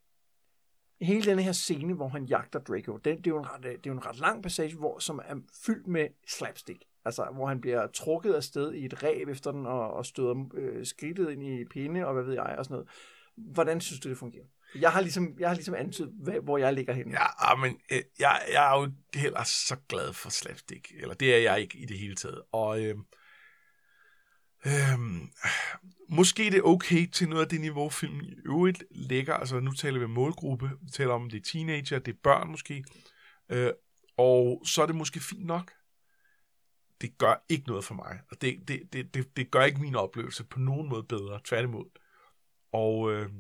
Hele den her scene, hvor han jagter Draco, det, det, er, jo en ret, det er jo en ret lang passage, hvor, som er fyldt med slapstick. Altså, hvor han bliver trukket afsted i et ræb efter den, og, og støder øh, skridtet ind i pinde, og hvad ved jeg, og sådan noget. Hvordan synes du, det fungerer? Jeg har ligesom, jeg har ligesom antydet, hvad, hvor jeg ligger henne. Ja, ah, men øh, jeg, jeg er jo heller så glad for slapstick. Eller det er jeg ikke i det hele taget. Og øh, øh, måske det er okay til noget af det niveau, filmen i øvrigt ligger. Altså nu taler vi om målgruppe. Vi taler om, det er teenager, det er børn måske. Øh, og så er det måske fint nok. Det gør ikke noget for mig. Og det, det, det, det, det gør ikke min oplevelse på nogen måde bedre. Tværtimod. Og... Øh,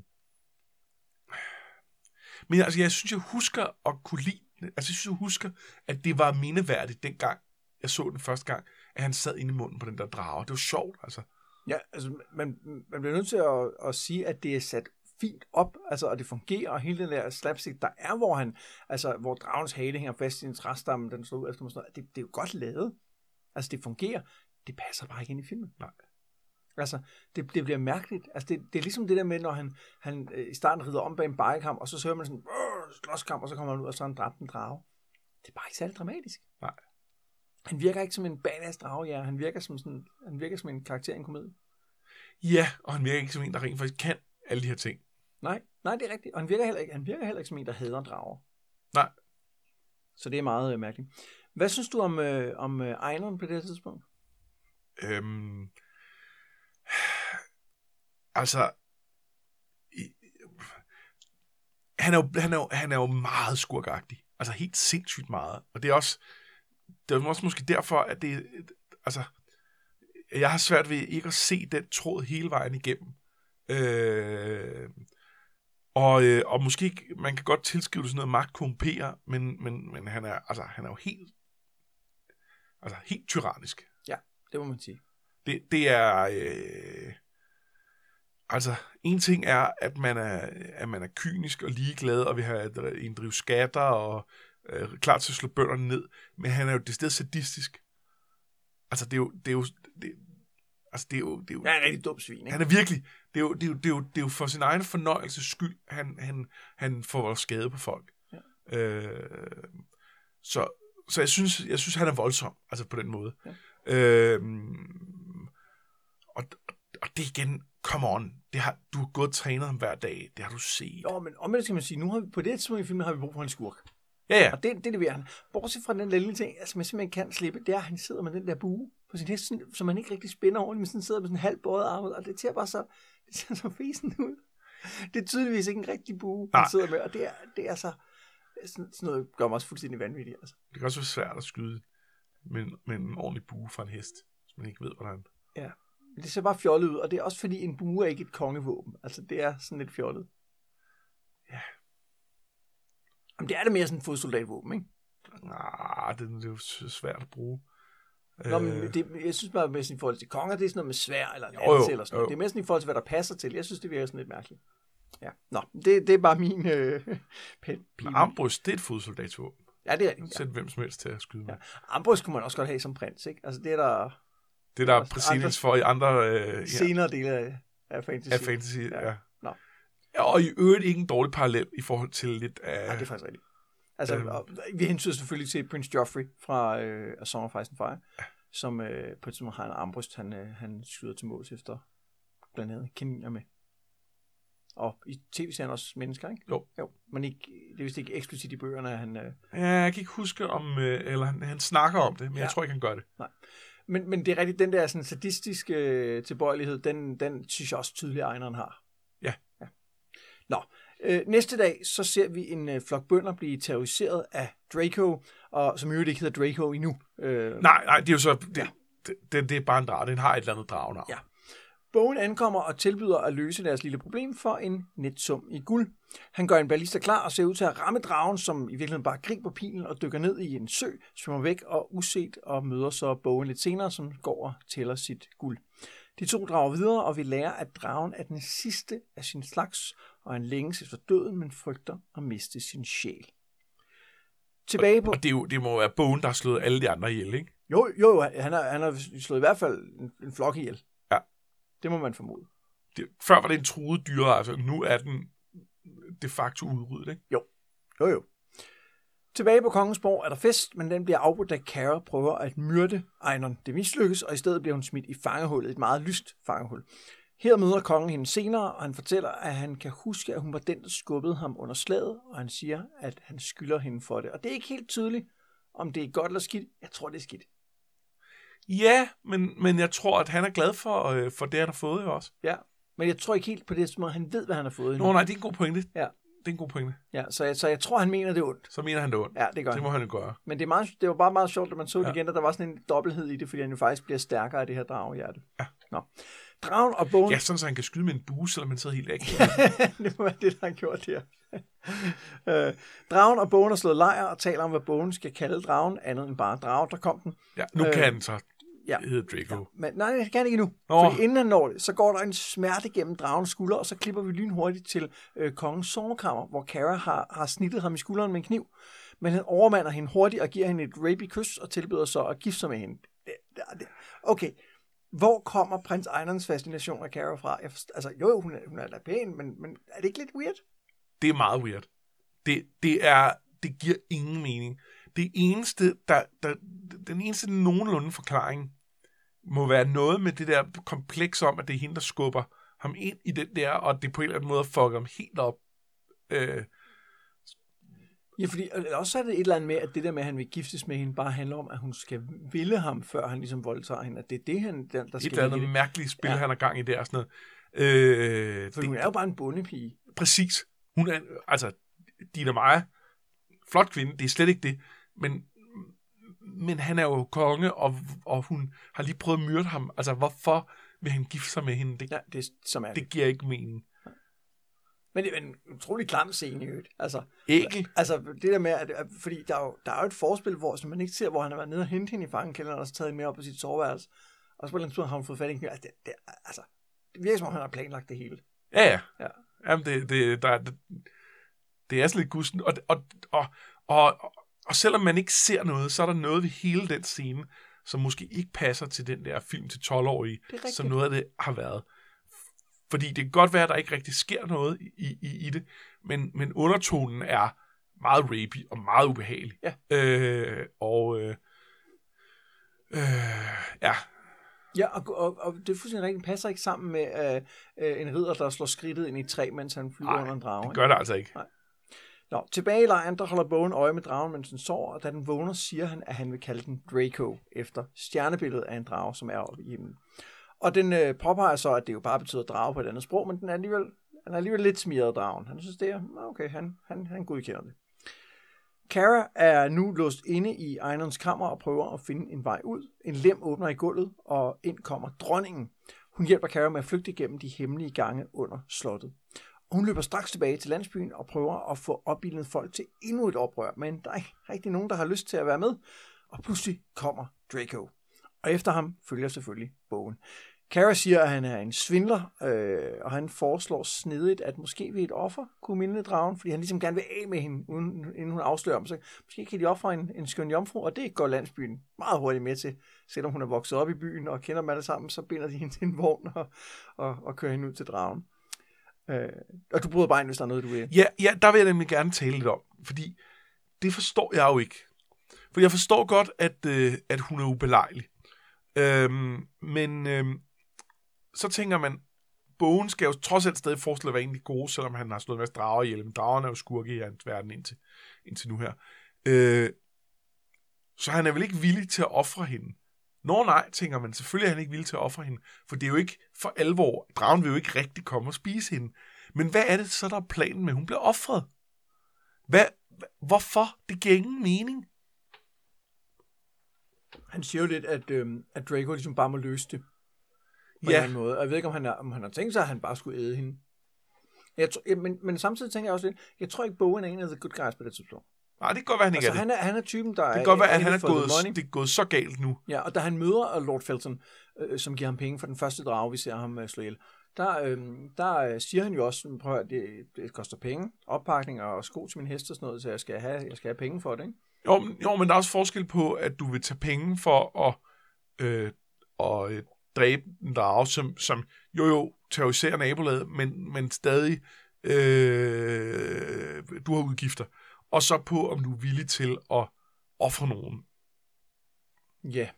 men altså, jeg synes, jeg husker at kunne lide. Altså, jeg synes, jeg husker, at det var mindeværdigt dengang, jeg så den første gang, at han sad inde i munden på den der drage. Det var sjovt, altså. Ja, altså, man, man bliver nødt til at, at sige, at det er sat fint op, altså, og det fungerer, og hele den der slapstick, der er, hvor han, altså, hvor dragens hale hænger fast i en træstamme, den slår ud efter mig, sådan noget, det, det er jo godt lavet. Altså, det fungerer. Det passer bare ikke ind i filmen. Nej. Altså, det, det bliver mærkeligt. Altså, det, det er ligesom det der med, når han, han øh, i starten rider om bag en bajekamp, og så, hører man sådan, slåskamp, og så kommer han ud, og så har han dræbt en drage. Det er bare ikke særlig dramatisk. Nej. Han virker ikke som en badass drage, ja. Han virker som, sådan, han virker som en karakter i en komedie. Ja, og han virker ikke som en, der rent faktisk kan alle de her ting. Nej, nej, det er rigtigt. Og han virker heller ikke, han virker heller ikke som en, der hader drager. Nej. Så det er meget øh, mærkeligt. Hvad synes du om, øh, om øh, Einon på det her tidspunkt? Øhm, altså, i- han er, jo, han, er jo, han er jo meget skurkagtig. Altså helt sindssygt meget. Og det er også, det er også måske derfor, at det, altså, jeg har svært ved ikke at se den tråd hele vejen igennem. Øh, og, øh, og måske, man kan godt tilskrive det sådan noget magt korrumperer, men, men, men han, er, altså, han er jo helt, altså helt tyrannisk. Det må man sige. Det, det er... Øh, altså, en ting er, at man er, at man er kynisk og ligeglad, og vil have inddrive skatter og øh, klar til at slå bønderne ned, men han er jo det sadistisk. Altså, det er jo... Det er jo det, altså, det er jo... Det er jo han er en rigtig dum svin, ikke? han er virkelig... Det er, jo, det, er jo, det, er jo, det er jo for sin egen fornøjelses skyld, han, han, han får skade på folk. Ja. Øh, så så jeg, synes, jeg synes, han er voldsom, altså på den måde. Ja. Øh, og, og det igen, come on, det har, du har gået og trænet ham hver dag, det har du set. Jo, men omvendt skal man sige, nu har vi, på det tidspunkt i filmen har vi brug for en skurk. Ja, ja, Og det, det leverer han. Bortset fra den lille ting, altså man simpelthen kan slippe, det er, at han sidder med den der bue på sin hest, som man ikke rigtig spænder ordentligt, men sådan sidder med sådan en halv bøjet arm, og det ser bare så, det ser så fesen ud. Det er tydeligvis ikke en rigtig bue, han Nej. sidder med, og det er, det er så, sådan, sådan noget gør mig også fuldstændig vanvittigt. Altså. det kan også være svært at skyde med, en, med en ordentlig bue fra en hest, hvis man ikke ved, hvordan. Men det ser bare fjollet ud, og det er også fordi, en bue er ikke et kongevåben. Altså, det er sådan lidt fjollet. Ja. Jamen, det er det mere sådan et fodsoldatvåben, ikke? Ah, det, det er jo svært at bruge. Nå, men Øh, det, jeg synes bare, sådan i forhold til konger, det er sådan noget med svær eller Jo, jo, lanse eller sådan noget. jo. Det er mere sådan i forhold til, hvad der passer til. Jeg synes, det virker sådan lidt mærkeligt. Ja, nå, det, det er bare min øh, pet men armbryst, det er et fodsoldatsvåben. Ja, det er det. Ja. Sæt hvem som helst til at skyde med. Ja. Armbrust kunne man også godt have som prins, ikke? Altså, det er der Det er der præcedens for i andre øh, ja, senere dele af, af fantasy. af fantasy. Ja. Ja. Og i øvrigt ikke en dårlig parallel i forhold til lidt af... Ja, det er faktisk rigtigt. Altså, Øhm. og vi hensyder selvfølgelig til Prince Joffrey fra øh, A Song of Ice and Fire, ja. som øh, på et tidspunkt har en armbryst, han, øh, han skyder til måls efter blandt andet kaniner med. Og i tv-serien også mennesker, ikke? Jo. Jo, men ikke, det er vist ikke eksplicit i bøgerne, at han... Øh, Ja, jeg kan ikke huske om... Øh, eller han, han snakker om det, men ja. Jeg tror ikke, han gør det. men, men det er rigtigt, den der sådan, sadistiske øh, tilbøjelighed, den, den synes jeg også tydeligt, at Ejneren har. Ja. Nå, øh, næste dag, så ser vi en øh, flok bønder blive terroriseret af Draco, og som øvrigt ikke hedder Draco endnu. Øh, Nej, nej, det er jo så... Det, Ja. det, det, det er bare en drage. Den har et eller andet dragenavn. Ja. Bogen ankommer og tilbyder at løse deres lille problem for en netsum i guld. Han gør en ballista klar og ser ud til at ramme dragen, som i virkeligheden bare griber pilen og dykker ned i en sø, svømmer væk og uset og møder så bogen lidt senere, som går og tæller sit guld. De to drager videre, og vi lærer, at dragen er den sidste af sin slags, og han længes efter døden, men frygter at miste sin sjæl. Tilbage på... Og det, er jo, det må være bogen, der har slået alle de andre ihjel, ikke? Jo, jo, jo, han har, han har slået i hvert fald en, en flok ihjel. Ja. Det må man formode. Det, før var det en truet dyre, altså nu er den de facto udryddet, ikke? Jo, jo. Tilbage på Kongens Borg er der fest, men den bliver afbrudt, da Kara prøver at myrde Einon. Det mislykkes, og i stedet bliver hun smidt i fangehullet, et meget lyst fangehul. Her møder kongen hende senere, og han fortæller, at han kan huske, at hun var den, der skubbede ham under slaget, og han siger, at han skylder hende for det. Og det er ikke helt tydeligt, om det er godt eller skidt. Jeg tror, det er skidt. Ja, men, men jeg tror, at han er glad for, øh, for det, han har fået jo også. Ja, men jeg tror ikke helt på det, som om han ved, hvad han har fået endnu. Nå nej, det er en god pointe. Ja. Det er en god pointe. Ja, så jeg, så jeg tror, han mener, det er ondt. Så mener han det ondt. Ja, det gør Det må han jo gøre. Men det, er meget, det var bare meget sjovt, at man så det Ja. igen, at der var sådan en dobbelthed i det, fordi han jo faktisk bliver stærkere af det her dragehjerte. Ja. Nå. Dragen og bogen... Ja, sådan så han kan skyde med en bue, selvom man sidder helt af. det må være det, der har gjort her. øh, dragen og bogen er slået lejr og taler om, hvad bogen skal kalde dragen, andet end bare drage, der kom den. Ja, nu Øh, kan han så ja. hedde Draco. Men nej, det kan ikke endnu. Fordi inden han når det, så går der en smerte gennem dragens skulder, og så klipper vi lynhurtigt til øh, kongens sovekammer, hvor Kara har, har snittet ham i skulderen med en kniv. Men han overmander hende hurtigt og giver hende et rapey kys og tilbyder så at gifte sig med hende. Det, det, det. Okay, hvor kommer prins Einarns fascination af Kara fra? Jeg forst- altså, jo, jo, hun er, hun er da pæn, men, men er det ikke lidt weird? Det er meget weird. Det, det, er, det giver ingen mening. Det eneste, der, der, den eneste nogenlunde forklaring, må være noget med det der kompleks om, at det er hende, der skubber ham ind i den der, og det på en eller anden måde fucker ham helt op. Øh, Ja, fordi også er det et eller andet med, at det der med, at han vil giftes med hende, bare handler om, at hun skal ville ham, før han ligesom voldtager hende. At det er det, han, der, der et skal eller andet mærkeligt spil, ja. han har gang i der og sådan noget. Øh, For det, hun er jo bare en bondepige. Præcis. Hun er, altså, Dina Maja, flot kvinde, det er slet ikke det, men, men han er jo konge, og, og hun har lige prøvet at myrde ham. Altså, hvorfor vil han gifte sig med hende? Det, Ja, det som er det giver ikke mening. Men det er en utrolig klam scene i øvrigt. Altså, Ægel. altså det der med, at, at fordi der er, jo, der er jo et forspil, hvor som man ikke ser, hvor han har været nede og hentet hende i fangekælderen, og så taget hende med op på sit soveværelse. Og så på andet tidspunkt har hun fået fat i en kniv. Altså, det, det, altså, det virker som om, han har planlagt det hele. Ja, ja. Ja. Jamen, det, det, der, det, det er sådan lidt gusten. Og, og, og, og, og, og selvom man ikke ser noget, så er der noget ved hele den scene, som måske ikke passer til den der film til 12-årige, Det er rigtigt. som noget af det har været. Fordi det kan godt være, at der ikke rigtig sker noget i, i, i det, men, men undertonen er meget rapey og meget ubehagelig. Ja. Øh, og øh, øh, ja, Ja, og, og, og det er fuldstændig rigtigt. Passer ikke sammen med øh, øh, en ridder, der slår skridtet ind i træ, mens han flyver Nej, under en drage. det gør det altså ikke. Nå, tilbage i lejren, der holder bogen øje med dragen, mens den sover, og da den vågner, siger han, at han vil kalde den Draco, efter stjernebilledet af en drage, som er oppe i himlen. Og den øh, påpeger så, at det jo bare betyder drage på et andet sprog, men den er alligevel, han er alligevel lidt smiret dragen. Han synes, det er, okay, han, han, han godkender det. Kara er nu låst inde i Einons kammer og prøver at finde en vej ud. En lem åbner i gulvet, og ind kommer dronningen. Hun hjælper Kara med at flygte gennem de hemmelige gange under slottet. Hun løber straks tilbage til landsbyen og prøver at få opbildet folk til endnu et oprør, men der er ikke rigtig nogen, der har lyst til at være med. Og pludselig kommer Draco. Og efter ham følger selvfølgelig bogen. Kara siger, at han er en svindler, øh, og han foreslår snedigt, at måske vil et offer kunne minde dragen, fordi han ligesom gerne vil af med hende, uden, inden hun afslører ham. Så måske kan de ofre en, en skøn jomfru, og det går landsbyen meget hurtigt med til. Selvom hun er vokset op i byen og kender dem alle sammen, så binder de hende til en vogn og, og, og kører hende ud til dragen. Øh, og du bryder bare ind, hvis der er noget, du vil. Ja, ja, der vil jeg nemlig gerne tale lidt om, fordi det forstår jeg jo ikke. For jeg forstår godt, at, øh, at hun er ubelejlig. Øhm, men øhm, så tænker man, bogen skal jo trods alt stadig forestille at være egentlig god, selvom han har slået en masse drager ihjel. Men dragerne er jo skurke i hans verden indtil, indtil nu her. Øh, så han er vel ikke villig til at ofre hende. Nå nej, tænker man, selvfølgelig er han ikke villig til at ofre hende, for det er jo ikke for alvor. Dragen vil jo ikke rigtig komme og spise hende. Men hvad er det så, der er planen med, at hun bliver offret? Hvad, hvorfor? Det giver ingen mening. Han siger jo lidt, at, øh, at Draco ligesom bare må løse det. På Ja. en måde. Og jeg ved ikke, om han, er, om han har tænkt sig, at han bare skulle æde hende. Jeg men, men samtidig tænker jeg også lidt, jeg tror ikke, Bowen er en af the good guys på det tidspunkt. Nej, det kan godt være, han ikke Altså, er det. han er, han er typen, der Det kan godt være, at han er gået, det er gået så galt nu. Ja, og da han møder Lord Felton, øh, som giver ham penge for den første drage, vi ser ham øh, slå ihjel, der, øh, der øh, siger han jo også, prøv at det, det koster penge, oppakning og sko til min hest og sådan noget, så jeg skal have, jeg skal have penge for det, ikke? Jo, men- jo, men der er også forskel på, at du vil tage penge for at, øh, at øh, dræbe en drage, som, som jo jo terroriserer nabolaget, men, men stadig øh, du har udgifter. Og så på, om du er villig til at ofre nogen. Ja.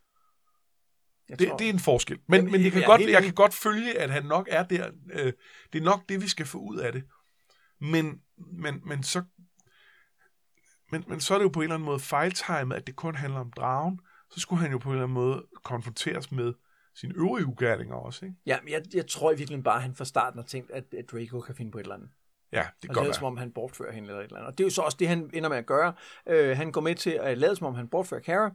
Jeg Det, tror- det er en forskel. Men, Jamen, men jeg, kan godt, helt jeg kan godt følge, at han nok er der. Øh, det er nok det, vi skal få ud af det. Men, men, men så men, men så er det jo på en eller anden måde fejltimet, at det kun handler om dragen. Så skulle han jo på en eller anden måde konfronteres med sine øvrige ugerninger også. Ikke? Ja, men jeg, jeg tror i virkeligheden bare, at han fra starten har tænkt, at, at Draco kan finde på et eller andet. Ja, det Og kan godt lade som om, han bortfører hende eller et eller andet. Og det er jo så også det, han ender med at gøre. Øh, han går med til at lade som om, han bortfører Kara.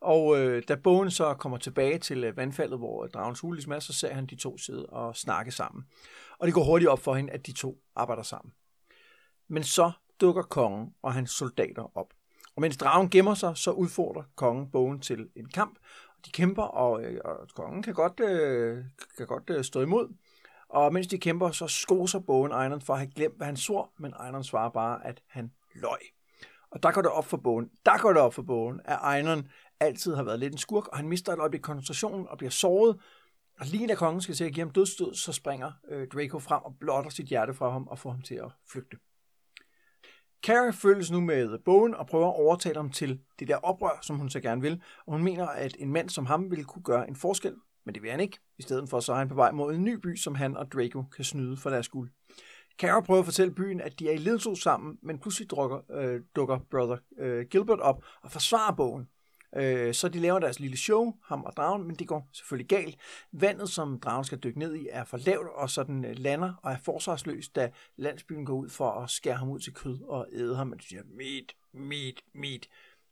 Og øh, da bogen så kommer tilbage til øh, vandfaldet, hvor øh, dragens hule ligesom er, så ser han de to sidde og snakke sammen. Og det går hurtigt op for hende, at de to arbejder sammen. Men så dukker kongen og hans soldater op. Og mens dragen gemmer sig, så udfordrer kongen bogen til en kamp. De kæmper, og, øh, og kongen kan godt, øh, kan godt øh, stå imod. Og mens de kæmper, så skoser bogen Einon for at have glemt, hvad han svor, men Einon svarer bare, at han løj. Og der går det op for bogen, der går det op for bogen, at Einon altid har været lidt en skurk, og han mister et øjeblik koncentrationen og bliver såret. Og lige da kongen skal til at give ham dødstød, så springer øh, Draco frem og blotter sit hjerte fra ham og får ham til at flygte. Carrie følges nu med bogen og prøver at overtale ham til det der oprør, som hun så gerne vil, og hun mener, at en mand som ham ville kunne gøre en forskel, men det vil han ikke. I stedet for så er han på vej mod en ny by, som han og Draco kan snyde for deres guld. Kara prøver at fortælle byen, at de er i ledelse sammen, men pludselig drukker, øh, dukker Brother øh, Gilbert op og forsvarer bogen. Øh, så de laver deres lille show, ham og dragen, men det går selvfølgelig galt. Vandet, som dragen skal dykke ned i, er for lavt, og så den øh, lander og er forsvarsløs, da landsbyen går ud for at skære ham ud til kød og æde ham. Men de siger, meat, meat, meat.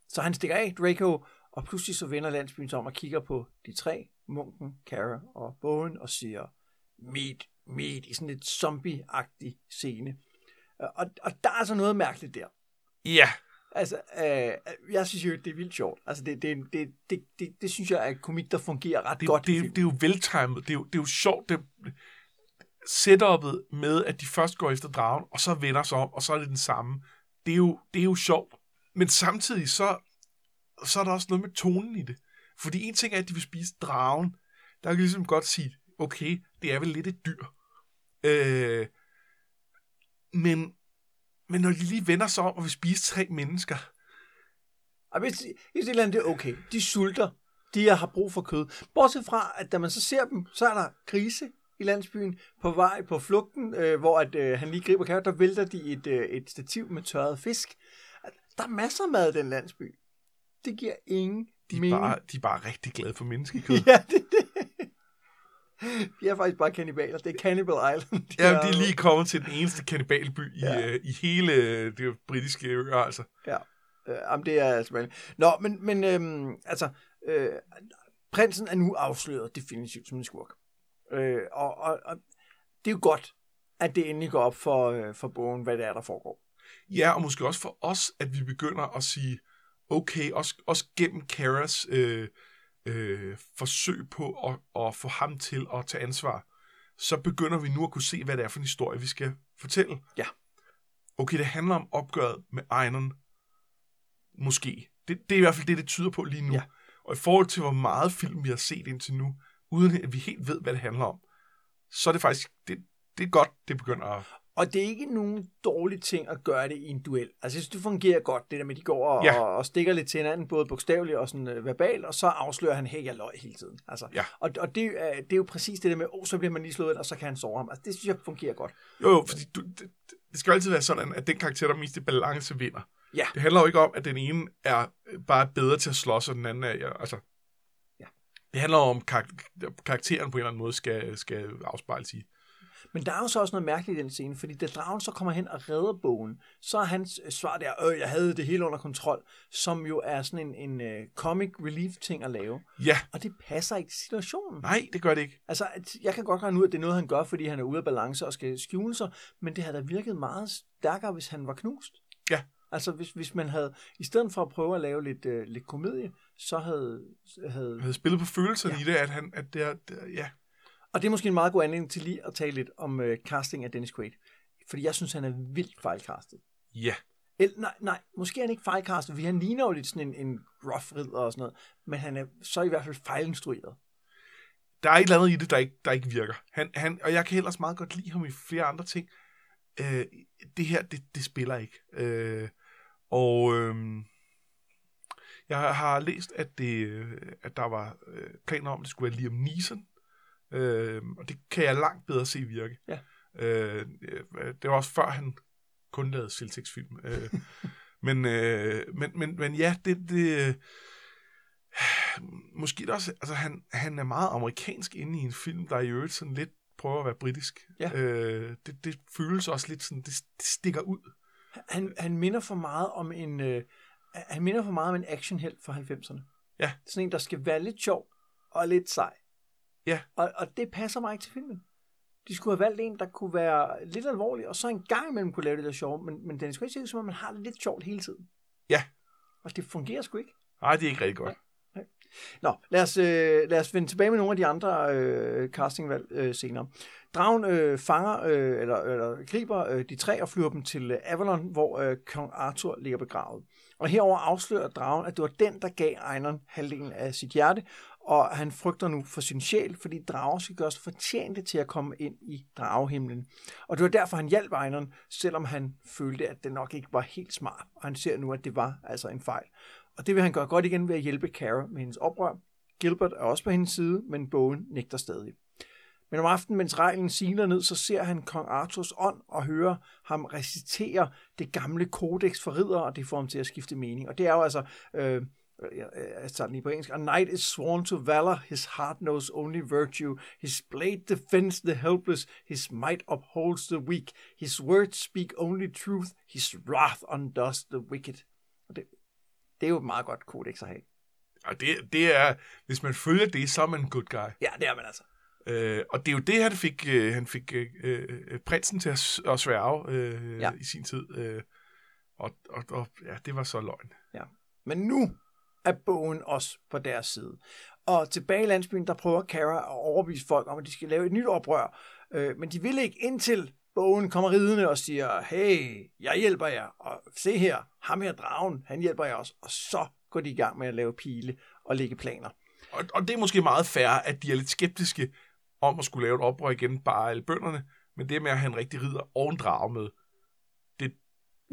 Så han stikker af, Draco, og pludselig så vender landsbyen sig om og kigger på de tre, munken, Kara og bogen, og siger, meat, meat, i sådan lidt zombie-agtig scene. Øh, Og, og der er altså noget mærkeligt der. Ja, Altså, øh, jeg synes jo, det er vildt sjovt. Altså, det, det, det, det, det, det synes jeg er komik, der fungerer ret det, godt. det, det er jo veltimet. Det er jo, det er jo sjovt. Det, setup'et med, at de først går efter dragen, og så vender sig om, og så er det den samme. Det er jo, det er jo sjovt. Men samtidig så, så er der også noget med tonen i det. Fordi en ting er, at de vil spise dragen. Der kan ligesom godt sige, okay, det er vel lidt et dyr. Øh, men, men når de lige vender sig om og vil spise tre mennesker, Og hvis, hvis et eller det er okay, de sulter, de har brug for kød. Bortset fra, at da man så ser dem, så er der grise i landsbyen på vej på flugten, øh, hvor at, øh, han lige griber kære, der vælter de et, øh, et stativ med tørret fisk. Der er masser af mad i den landsby. Det giver ingen de er, mening. bare, de er bare rigtig glade for menneskekød. Ja, det er det. Vi er faktisk bare kannibaler. Det er Cannibal Island. Ja, de er lige kommet til den eneste kanibalby i, Ja. ja. øh, i hele øh, det britiske øer, altså. Ja. Øh, jamen, det er altså... Nå, men, men øhm, altså, øh, prinsen er nu afsløret definitivt som en skurk. Øh, og, og, og det er jo godt, at det endelig går op for, øh, for bogen, hvad det er, der foregår. Ja, og måske også for os, at vi begynder at sige, okay, også, også gennem Karas øh, øh, forsøg på at, at få ham til at tage ansvar, så begynder vi nu at kunne se, hvad det er for en historie, vi skal fortælle. Ja. Okay, det handler om opgøret med Einon. Måske. Det, det er i hvert fald det, det tyder på lige nu. Ja. Og i forhold til, hvor meget film vi har set indtil nu, uden at vi helt ved, hvad det handler om, så er det faktisk, det, det er godt, det begynder at... Og det er ikke nogen dårlig ting at gøre det i en duel. Altså, jeg synes, det fungerer godt, det der med, at de går og, Ja. og, og stikker lidt til hinanden, både bogstaveligt og sådan øh, verbalt, og så afslører han, hey, jeg løg hele tiden. Altså, Ja. Og, og det, er, det er jo præcis det der med, oh, så bliver man lige slået ind, og så kan han sove ham. Altså, det synes jeg fungerer godt. Jo, jo, fordi du, det, det skal jo altid være sådan, at den karakter, der er mest i balance, vinder. Ja. Det handler jo ikke om, at den ene er øh, bare bedre til at slås, og den anden er... Ja, altså, Ja. Det handler om, at kar- karakteren på en eller anden måde skal, skal afspejles i. Men der er jo så også noget mærkeligt i den scene, fordi da dragen så kommer hen og redder bogen, så er hans øh, svar der, øh, jeg havde det hele under kontrol, som jo er sådan en, en uh, comic relief ting at lave. Ja, Og det passer ikke til situationen. nej, det gør det ikke. Altså, jeg kan godt regne ud, at det er noget, han gør, fordi han er ude af balance og skal skjule sig, men det havde da virket meget stærkere, hvis han var knust. Ja. Altså, hvis, hvis man havde, i stedet for at prøve at lave lidt, uh, lidt komedie, så havde, havde... Havde spillet på følelserne Ja. i det, at, han, at det er... Det ja. Og det er måske en meget god anledning til lige at tale lidt om uh, casting af Dennis Quaid. Fordi jeg synes, han er vildt fejlcastet. Ja. Eller, nej, nej, måske er han ikke fejlcastet, fordi han ligner jo lidt sådan en, en rough ridder og sådan noget, men han er så i hvert fald fejlinstrueret. Der er et eller andet i det, der ikke, der ikke virker. Han, han, og jeg kan ellers meget godt lide ham i flere andre ting. Øh, det her, det, det spiller ikke. Øh, og øh, jeg har læst, at, det, øh, at der var øh, planer om, at det skulle være Liam Neeson. Øh, og det kan jeg langt bedre se virke. Ja. Øh, øh, det var også før, han kun lavede Celtics-film. Øh, men, øh, men, men, men ja, det... det øh, måske også, altså han, han er meget amerikansk inde i en film, der i øvrigt sådan lidt prøver at være britisk. Ja. Øh, det, det føles også lidt sådan, det, det stikker ud. Han, han minder for meget om en... Øh, han minder for meget om en actionhelt fra 90'erne. Ja. Sådan en, der skal være lidt sjov og lidt sej. Ja. Og, og det passer mig ikke til filmen. De skulle have valgt en, der kunne være lidt alvorlig, og så en gang imellem kunne lave det der sjov, men, men Dennis Quaid ser ud som om, man har det lidt sjovt hele tiden. Ja. Og det fungerer sgu ikke. Nej, det er ikke rigtig godt. Nå, lad os, øh, lad os vende tilbage med nogle af de andre øh, castingvalg øh, senere. Dragen øh, fanger, øh, eller, eller griber øh, de tre og flyver dem til øh, Avalon, hvor øh, kong Arthur ligger begravet. Og herover afslører dragen, at det var den, der gav Einon halvdelen af sit hjerte, og han frygter nu for sin sjæl, fordi drager skal gøres fortjente til at komme ind i dragehimlen. Og det var derfor, han hjalp Ejneren, selvom han følte, at det nok ikke var helt smart, og han ser nu, at det var altså en fejl. Og det vil han gøre godt igen ved at hjælpe Kara med hendes oprør. Gilbert er også på hendes side, men bogen nægter stadig. Men om aftenen, mens reglen siler ned, så ser han kong Arthurs ånd og hører ham recitere det gamle kodex for ridder, og det får ham til at skifte mening. Og det er jo altså, øh, jeg, tager den lige på engelsk, A knight is sworn to valor, his heart knows only virtue, his blade defends the helpless, his might upholds the weak, his words speak only truth, his wrath undoes the wicked. Og det, det er jo et meget godt kodex at have. Og det, det er, hvis man følger det, så er man en good guy. Ja, det er man altså. Øh, og det er jo det, han fik, øh, han fik øh, øh, prinsen til at, at sværge øh, Ja. ja. i sin tid. Øh, og, og, og ja, det var så løgn. Men nu er bogen også på deres side. Og tilbage i landsbyen, der prøver Kara at overbevise folk om, at de skal lave et nyt oprør. Øh, men de vil ikke indtil bogen kommer ridende og siger, hey, jeg hjælper jer, og se her, ham her dragen, han hjælper jer også. Og så går de i gang med at lave pile og lægge planer. Og, og det er måske meget fair, at de er lidt skeptiske om at skulle lave et oprør igen, bare alle bønderne. Men det med at have en rigtig ridder og en drage med,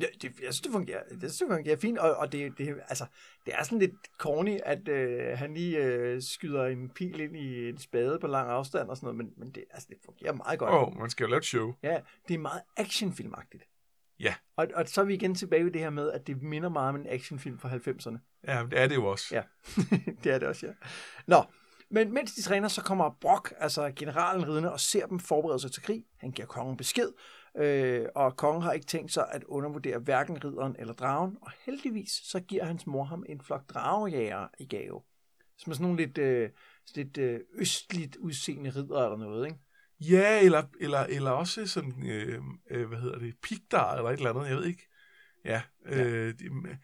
Ja, det, jeg synes, det fungerer, det synes, det fungerer fint, og, og det, det, altså, det er sådan lidt corny, at øh, han lige øh, skyder en pil ind i en spade på lang afstand og sådan noget, men, men det, altså, det fungerer meget godt. åh, oh, man skal jo lave et show. Ja, det er meget actionfilmagtigt. Ja. Og, og så er vi igen tilbage ved det her med, at det minder meget om en actionfilm fra 90'erne. Ja, det er det jo også. Ja, det er det også, ja. Nå, men mens de træner, så kommer Brock, altså generalen ridende, og ser dem forberede sig til krig. Han giver kongen besked, øh, og kongen har ikke tænkt sig at undervurdere hverken ridderen eller dragen, og heldigvis så giver hans mor ham en flok dragejæger i gave. Som er sådan nogle lidt, øh, lidt øh, østligt udseende ridder eller noget, ikke? Ja, eller, eller, eller også sådan, øh, øh, hvad hedder det, pigdar eller et eller andet, jeg ved ikke. Ja, øh, de, øh,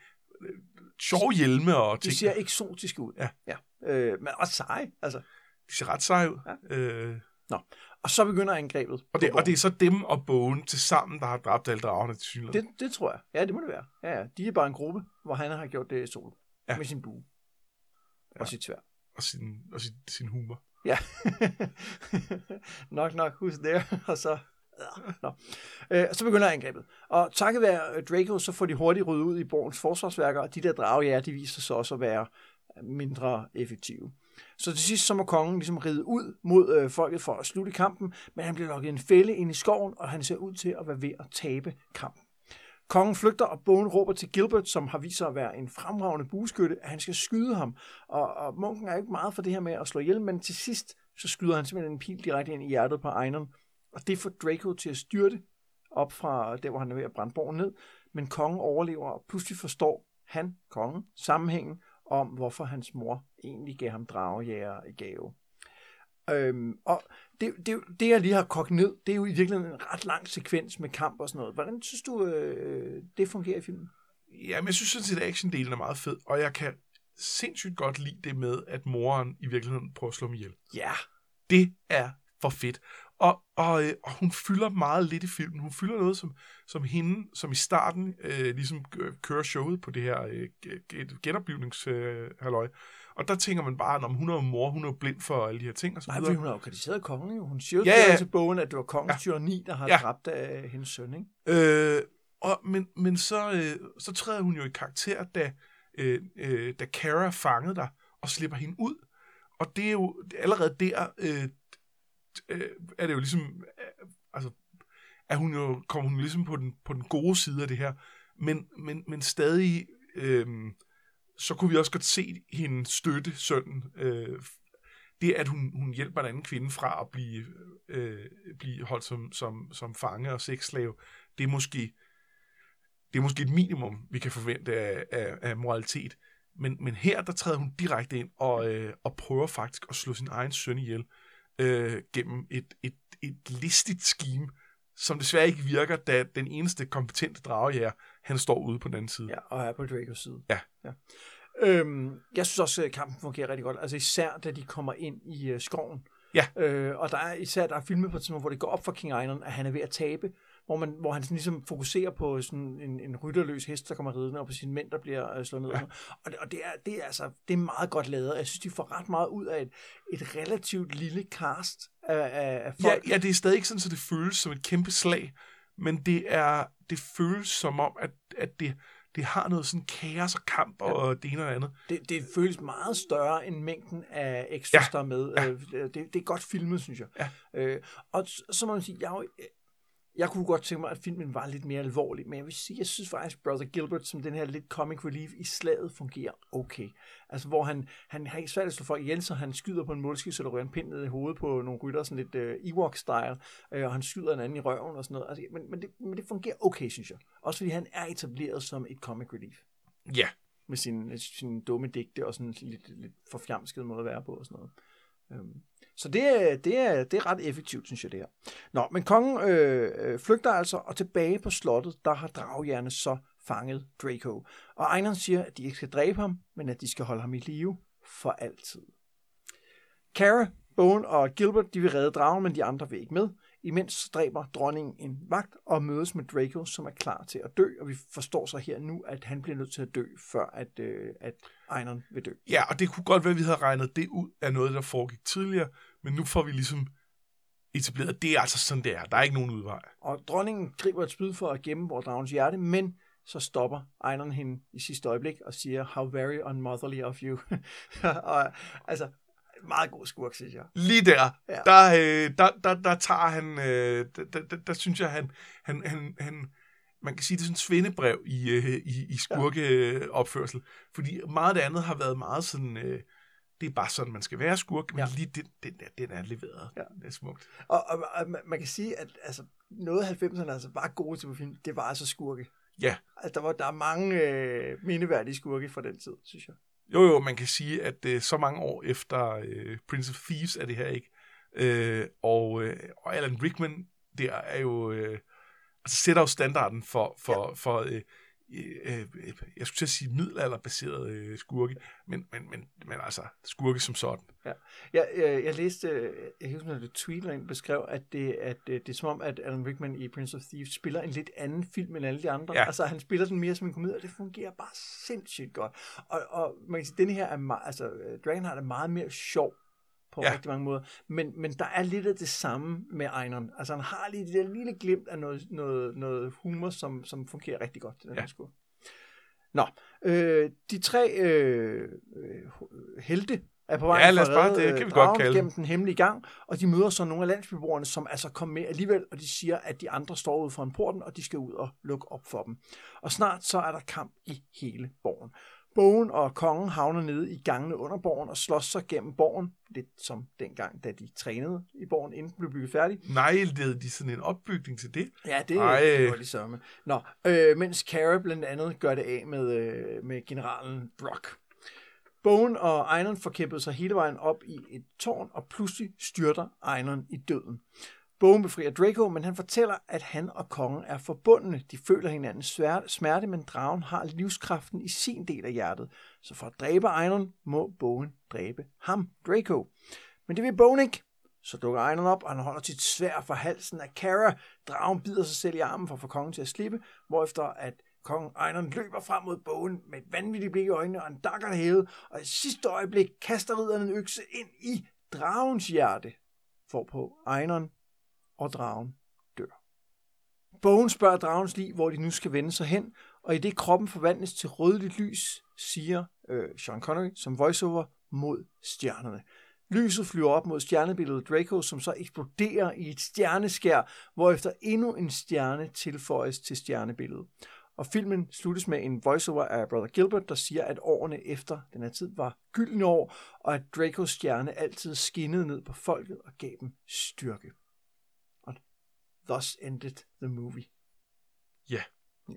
sjove hjelme og De ting. ser eksotiske ud. Ja. ja. Øh, men også seje, altså. De ser ret seje ud. Ja. Øh, Og så begynder angrebet. og, det, og det er så dem og bogen til sammen, der har dræbt alle dragerne til synligheden. det, det tror jeg. Ja, det må det være. Ja, ja. De er bare en gruppe, hvor han har gjort det i sol. Ja. Ja. Med sin bue. Ja. Og sit svær. Og sin, og sin, sin humor. Ja. nok, nok, who's there? Og så... Ja, Nå. Øh, så begynder angrebet. Og takket være øh, Draco, så får de hurtigt ryddet ud i borgens forsvarsværker, og de der dragejæger, de viser sig også at være mindre effektive. Så til sidst så må kongen ligesom ride ud mod øh, folket for at slutte kampen, men han bliver lukket i en fælde ind i skoven, og han ser ud til at være ved at tabe kampen. Kongen flygter, og bogen råber til Gilbert, som har vist sig at være en fremragende bueskytte, at han skal skyde ham. Og, og munken er ikke meget for det her med at slå ihjel, men til sidst så skyder han simpelthen en pil direkte ind i hjertet på Einon. Og det får Draco til at styrte op fra der, hvor han er ved at brænde borgen ned. Men kongen overlever, og pludselig forstår han, kongen, sammenhængen om, hvorfor hans mor egentlig gav ham dragejæger i gave. Øhm, og det, det, det, jeg lige har kogt ned, det er jo i virkeligheden en ret lang sekvens med kamp og sådan noget. Hvordan synes du, øh, det fungerer i filmen? Jamen, jeg synes sådan set, at actiondelen er meget fed, og jeg kan sindssygt godt lide det med, at moren i virkeligheden prøver at slå mig ihjel. Ja, Det er for fedt. Og, og, øh, og hun fylder meget lidt i filmen. Hun fylder noget, som, som hende, som i starten øh, ligesom øh, kører showet på det her øh, genoplivningshalløj. og der tænker man bare, om hun er mor, hun er blind for alle de her ting og så nej, videre. hun har jo kritiseret kongen jo. Hun siger jo Ja, ja, til bogen, at det var kongens Ja. tyranni, der har Ja. ja. dræbt af hendes søn, ikke? Øh, og, men men så, øh, så træder hun jo i karakter, da, øh, øh, da Kara fangede dig og slipper hende ud. Og det er jo allerede der, øh, øh, er det jo ligesom, øh, altså, er hun jo, kommer hun ligesom på den, på den gode side af det her. Men, men, men stadig, øh, så kunne vi også godt se hende støtte sønnen. Øh, det, at hun, hun hjælper en anden kvinde fra at blive, øh, blive holdt som, som, som fange og sexslave, det er måske det er måske et minimum, vi kan forvente af, af, af moralitet. Men, men her, der træder hun direkte ind og, øh, og prøver faktisk at slå sin egen søn ihjel øh, gennem et, et, et listigt scheme, som desværre ikke virker, da den eneste kompetente dragejæger, han står ude på den anden side. Ja, og er på Dracos side. Ja. ja. Øhm, jeg synes også, at kampen fungerer rigtig godt. Altså især, da de kommer ind i øh, skoven. Ja. Øh, og der er især, der er filmet på et tidspunkt, hvor det går op for King Einon, at han er ved at tabe. Hvor, man, hvor han sådan ligesom fokuserer på sådan en, en rytterløs hest, der kommer ridende, og på sine mænd, der bliver øh, slået ned. Ja. Og, det, og det, er, det, er, altså, det er meget godt lavet. Jeg synes, de får ret meget ud af et, et relativt lille cast af, af, af Ja, folk. ja, det er stadig ikke sådan, så det føles som et kæmpe slag, men det er det føles som om, at, at det, det har noget sådan kaos og kamp og det ene og det andet. Det, det føles meget større end mængden af extras, Ja. der er med. Ja. Det, det er godt filmet, synes jeg. Ja. Øh, og så må man sige, jeg, er jo- jeg kunne godt tænke mig, at filmen var lidt mere alvorlig, men jeg vil sige, jeg synes faktisk, Brother Gilbert, som den her lidt comic relief i slaget, fungerer okay. Altså, hvor han, han har ikke svært at slå folk ihjel, så han skyder på en målskid, så der rører en pind ned i hovedet på nogle rytter, sådan lidt uh, Ewok-style, øh, og han skyder en anden i røven og sådan noget. Altså, men, men, det, men det fungerer okay, synes jeg. Også fordi han er etableret som et comic relief Ja, med sin, sin dumme digte og sådan lidt, lidt forfjamsket måde at være på og sådan noget. Øhm, så det, det, er, det er ret effektivt, synes jeg, det her. Nå, men kongen øh, øh flygter altså, og tilbage på slottet, der har draghjerne så fanget Draco. Og Einon siger, at de ikke skal dræbe ham, men at de skal holde ham i live for altid. Cara, Bowen og Gilbert, de vil redde dragen, men de andre vil ikke med. Imens dræber dronningen en vagt og mødes med Draco, som er klar til at dø, og vi forstår så her nu, at han bliver nødt til at dø, før at, øh, at Einon vil dø. ja, og det kunne godt være, at vi havde regnet det ud af noget, der foregik tidligere, men nu får vi ligesom etableret, det er altså sådan, det er. Der er ikke nogen udvej. Og dronningen griber et spyd for at gemme vores dragens hjerte, men så stopper Einon hende i sidste øjeblik og siger, how very unmotherly of you. og altså, meget god skurk, synes jeg. Lige der, Ja. der, øh, der, der, der tager han, øh, der, der, der, der synes jeg, han, han, han, han, man kan sige, det er sådan et svendebrev i, øh, i, i skurkeopførsel. Fordi meget af det andet har været meget sådan, øh, det er bare sådan, man skal være skurk, men Ja. lige den, den der, den er leveret. Ja. Det er smukt. Og, og, og man- kan sige, at altså, noget af 90'erne altså, var gode til film, det var altså skurke. Ja. Altså, der, var, der er mange øh, mindeværdige skurke fra den tid, synes jeg. Jo, jo, man kan sige, at øh, så mange år efter øh, Prince of Thieves er det her ikke. Øh, og, øh, og Alan Rickman, der er jo, øh, altså sætter jo standarden for, for, ja. for øh, øh, øh, jeg skulle til at sige middelalderbaseret øh, skurke, men, men, men, men altså skurke som sådan. Jeg, jeg, jeg læste, øh, jeg kan huske, at tweet en beskrev, at det, at øh, det er som om, at Alan Rickman i Prince of Thieves spiller en lidt anden film end alle de andre. Ja. Altså, han spiller den mere som en komedie, og det fungerer bare sindssygt godt. Og, og man kan sige, denne her er meget, altså, øh, Dragonheart er meget mere sjov på Ja. rigtig mange måder. Men, men der er lidt af det samme med Einon. Altså, han har lige det der lille glimt af noget, noget, noget humor, som, som fungerer rigtig godt. til Den Ja. her skur. Nå, øh, de tre øh, øh, helte er på vej Ja, lad os bare- det kan vi godt kalde gennem den hemmelige gang, og de møder så nogle af landsbyboerne, som altså kom med alligevel, og de siger, at de andre står ude foran porten, og de skal ud og lukke op for dem. Og snart så er der kamp i hele borgen. Bogen og kongen havner nede i gangene under borgen og slås sig gennem borgen, lidt som dengang, da de trænede i borgen, inden den blev bygget færdig. Nej, ledede de sådan en opbygning til det? Ja, det, Ej. det var. Nå, øh, mens Kara blandt andet gør det af med, øh, med generalen Brock. Bogen og Einon får kæmpet sig hele vejen op i et tårn, og pludselig styrter Einon i døden. Bogen befrier Draco, men han fortæller, at han og kongen er forbundne. De føler hinandens smerte, men dragen har livskraften i sin del af hjertet. Så for at dræbe Einon, må bogen dræbe ham, Draco. Men det vil bogen ikke. Så dukker Einon op, og han holder sit svær for halsen af Kara. Dragen bider sig selv i armen for at få kongen til at slippe, hvorefter at kongen Einon løber frem mod bogen med et vanvittigt blik i øjnene og en dakker hævet, og i sidste øjeblik kaster ridderen en økse ind i dragens hjerte, hvorpå Einon og dragen dør. Bogen spørger dragens liv, hvor de nu skal vende sig hen, og i det kroppen forvandles til rødligt lys, siger øh, Sean Connery som voiceover mod stjernerne. Lyset flyver op mod stjernebilledet Draco, som så eksploderer i et stjerneskær, hvorefter endnu en stjerne tilføjes til stjernebilledet. Og filmen sluttes med en voiceover af Brother Gilbert, der siger, at årene efter den her tid var gyldne år, og at Dracos stjerne altid skinnede ned på folket og gav dem styrke. Thus ended the movie. Ja. ja.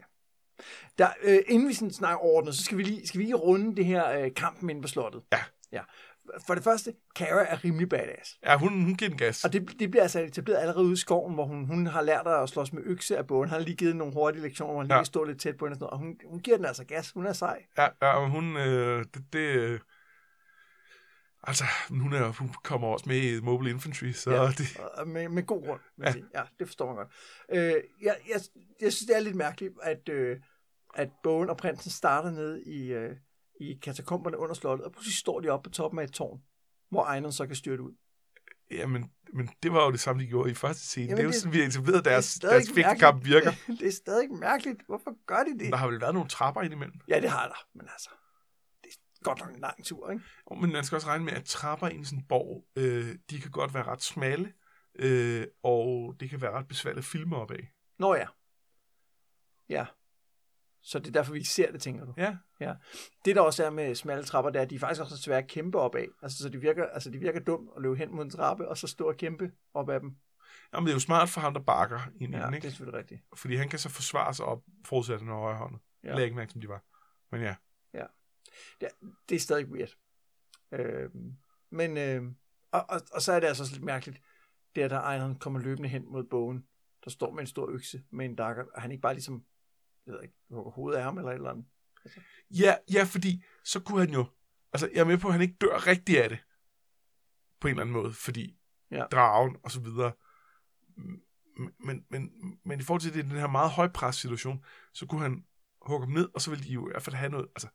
Der, øh, inden vi sådan snakker overordnet, så skal vi lige, skal vi lige runde det her øh, kampen inde på slottet. Ja. ja. For det første, Kara er rimelig badass. Ja, hun, hun giver den gas. Og det, det bliver altså etableret allerede ude i skoven, hvor hun, hun har lært at slås med økse af bogen. Han har lige givet nogle hurtige lektioner, hvor han Ja. lige står lidt tæt på hende og sådan noget. Og hun, hun giver den altså gas. Hun er sej. Ja, ja og hun, øh, det, det altså, hun, er, hun kommer også med i Mobile Infantry, så Ja. det, med, med god grund, Ja. ja. Sige. ja, det forstår man godt. Øh, jeg, jeg, jeg synes, det er lidt mærkeligt, at, øh, at bogen og prinsen starter nede i, øh, i katakomberne under slottet, og pludselig står de oppe på toppen af et tårn, hvor Einon så kan styrte ud. jamen, men det var jo det samme, de gjorde i første scene. Jamen, det er jo det- sådan, vi har etableret deres, deres fægtekamp virker. det er stadig mærkeligt. Hvorfor gør de det? Der har vel været nogle trapper indimellem. Ja, det har der, men altså, det godt nok en lang tur, ikke? Jo, Men man skal også regne med, at trapper i sådan en borg, øh, de kan godt være ret smalle, øh, og det kan være ret besværligt at filme op af. Nå ja. Ja. Så det er derfor, vi ikke ser det, tænker du? Ja, Ja. Det der også er med smalle trapper, det er, at de er faktisk også er svære at kæmpe op af. Altså, så de virker, altså, de virker dumt at løbe hen mod en trappe, og så stå og kæmpe op ad dem. Jamen, det er jo smart for ham, der bakker ind Ja, den, det ikke? er selvfølgelig rigtigt. Fordi han kan så forsvare sig op, forudsat den højre hånd. Ja. Jeg ikke mærke, som de var. Men ja. Det, det er stadig weird. Øh, men, øh, og, og, og, så er det altså også lidt mærkeligt, det er, der Einon kommer løbende hen mod bogen, der står med en stor økse med en dakker, og han ikke bare ligesom, jeg ved ikke, hugger hovedet af ham eller et eller andet. Ja, ja, fordi så kunne han jo... Altså, jeg er med på, at han ikke dør rigtig af det. På en eller anden måde, fordi ja. Dragen og så videre. Men, men, men, i forhold til det, den her meget højpres-situation, så kunne han hugge ham ned, og så ville de jo i hvert fald have noget, altså,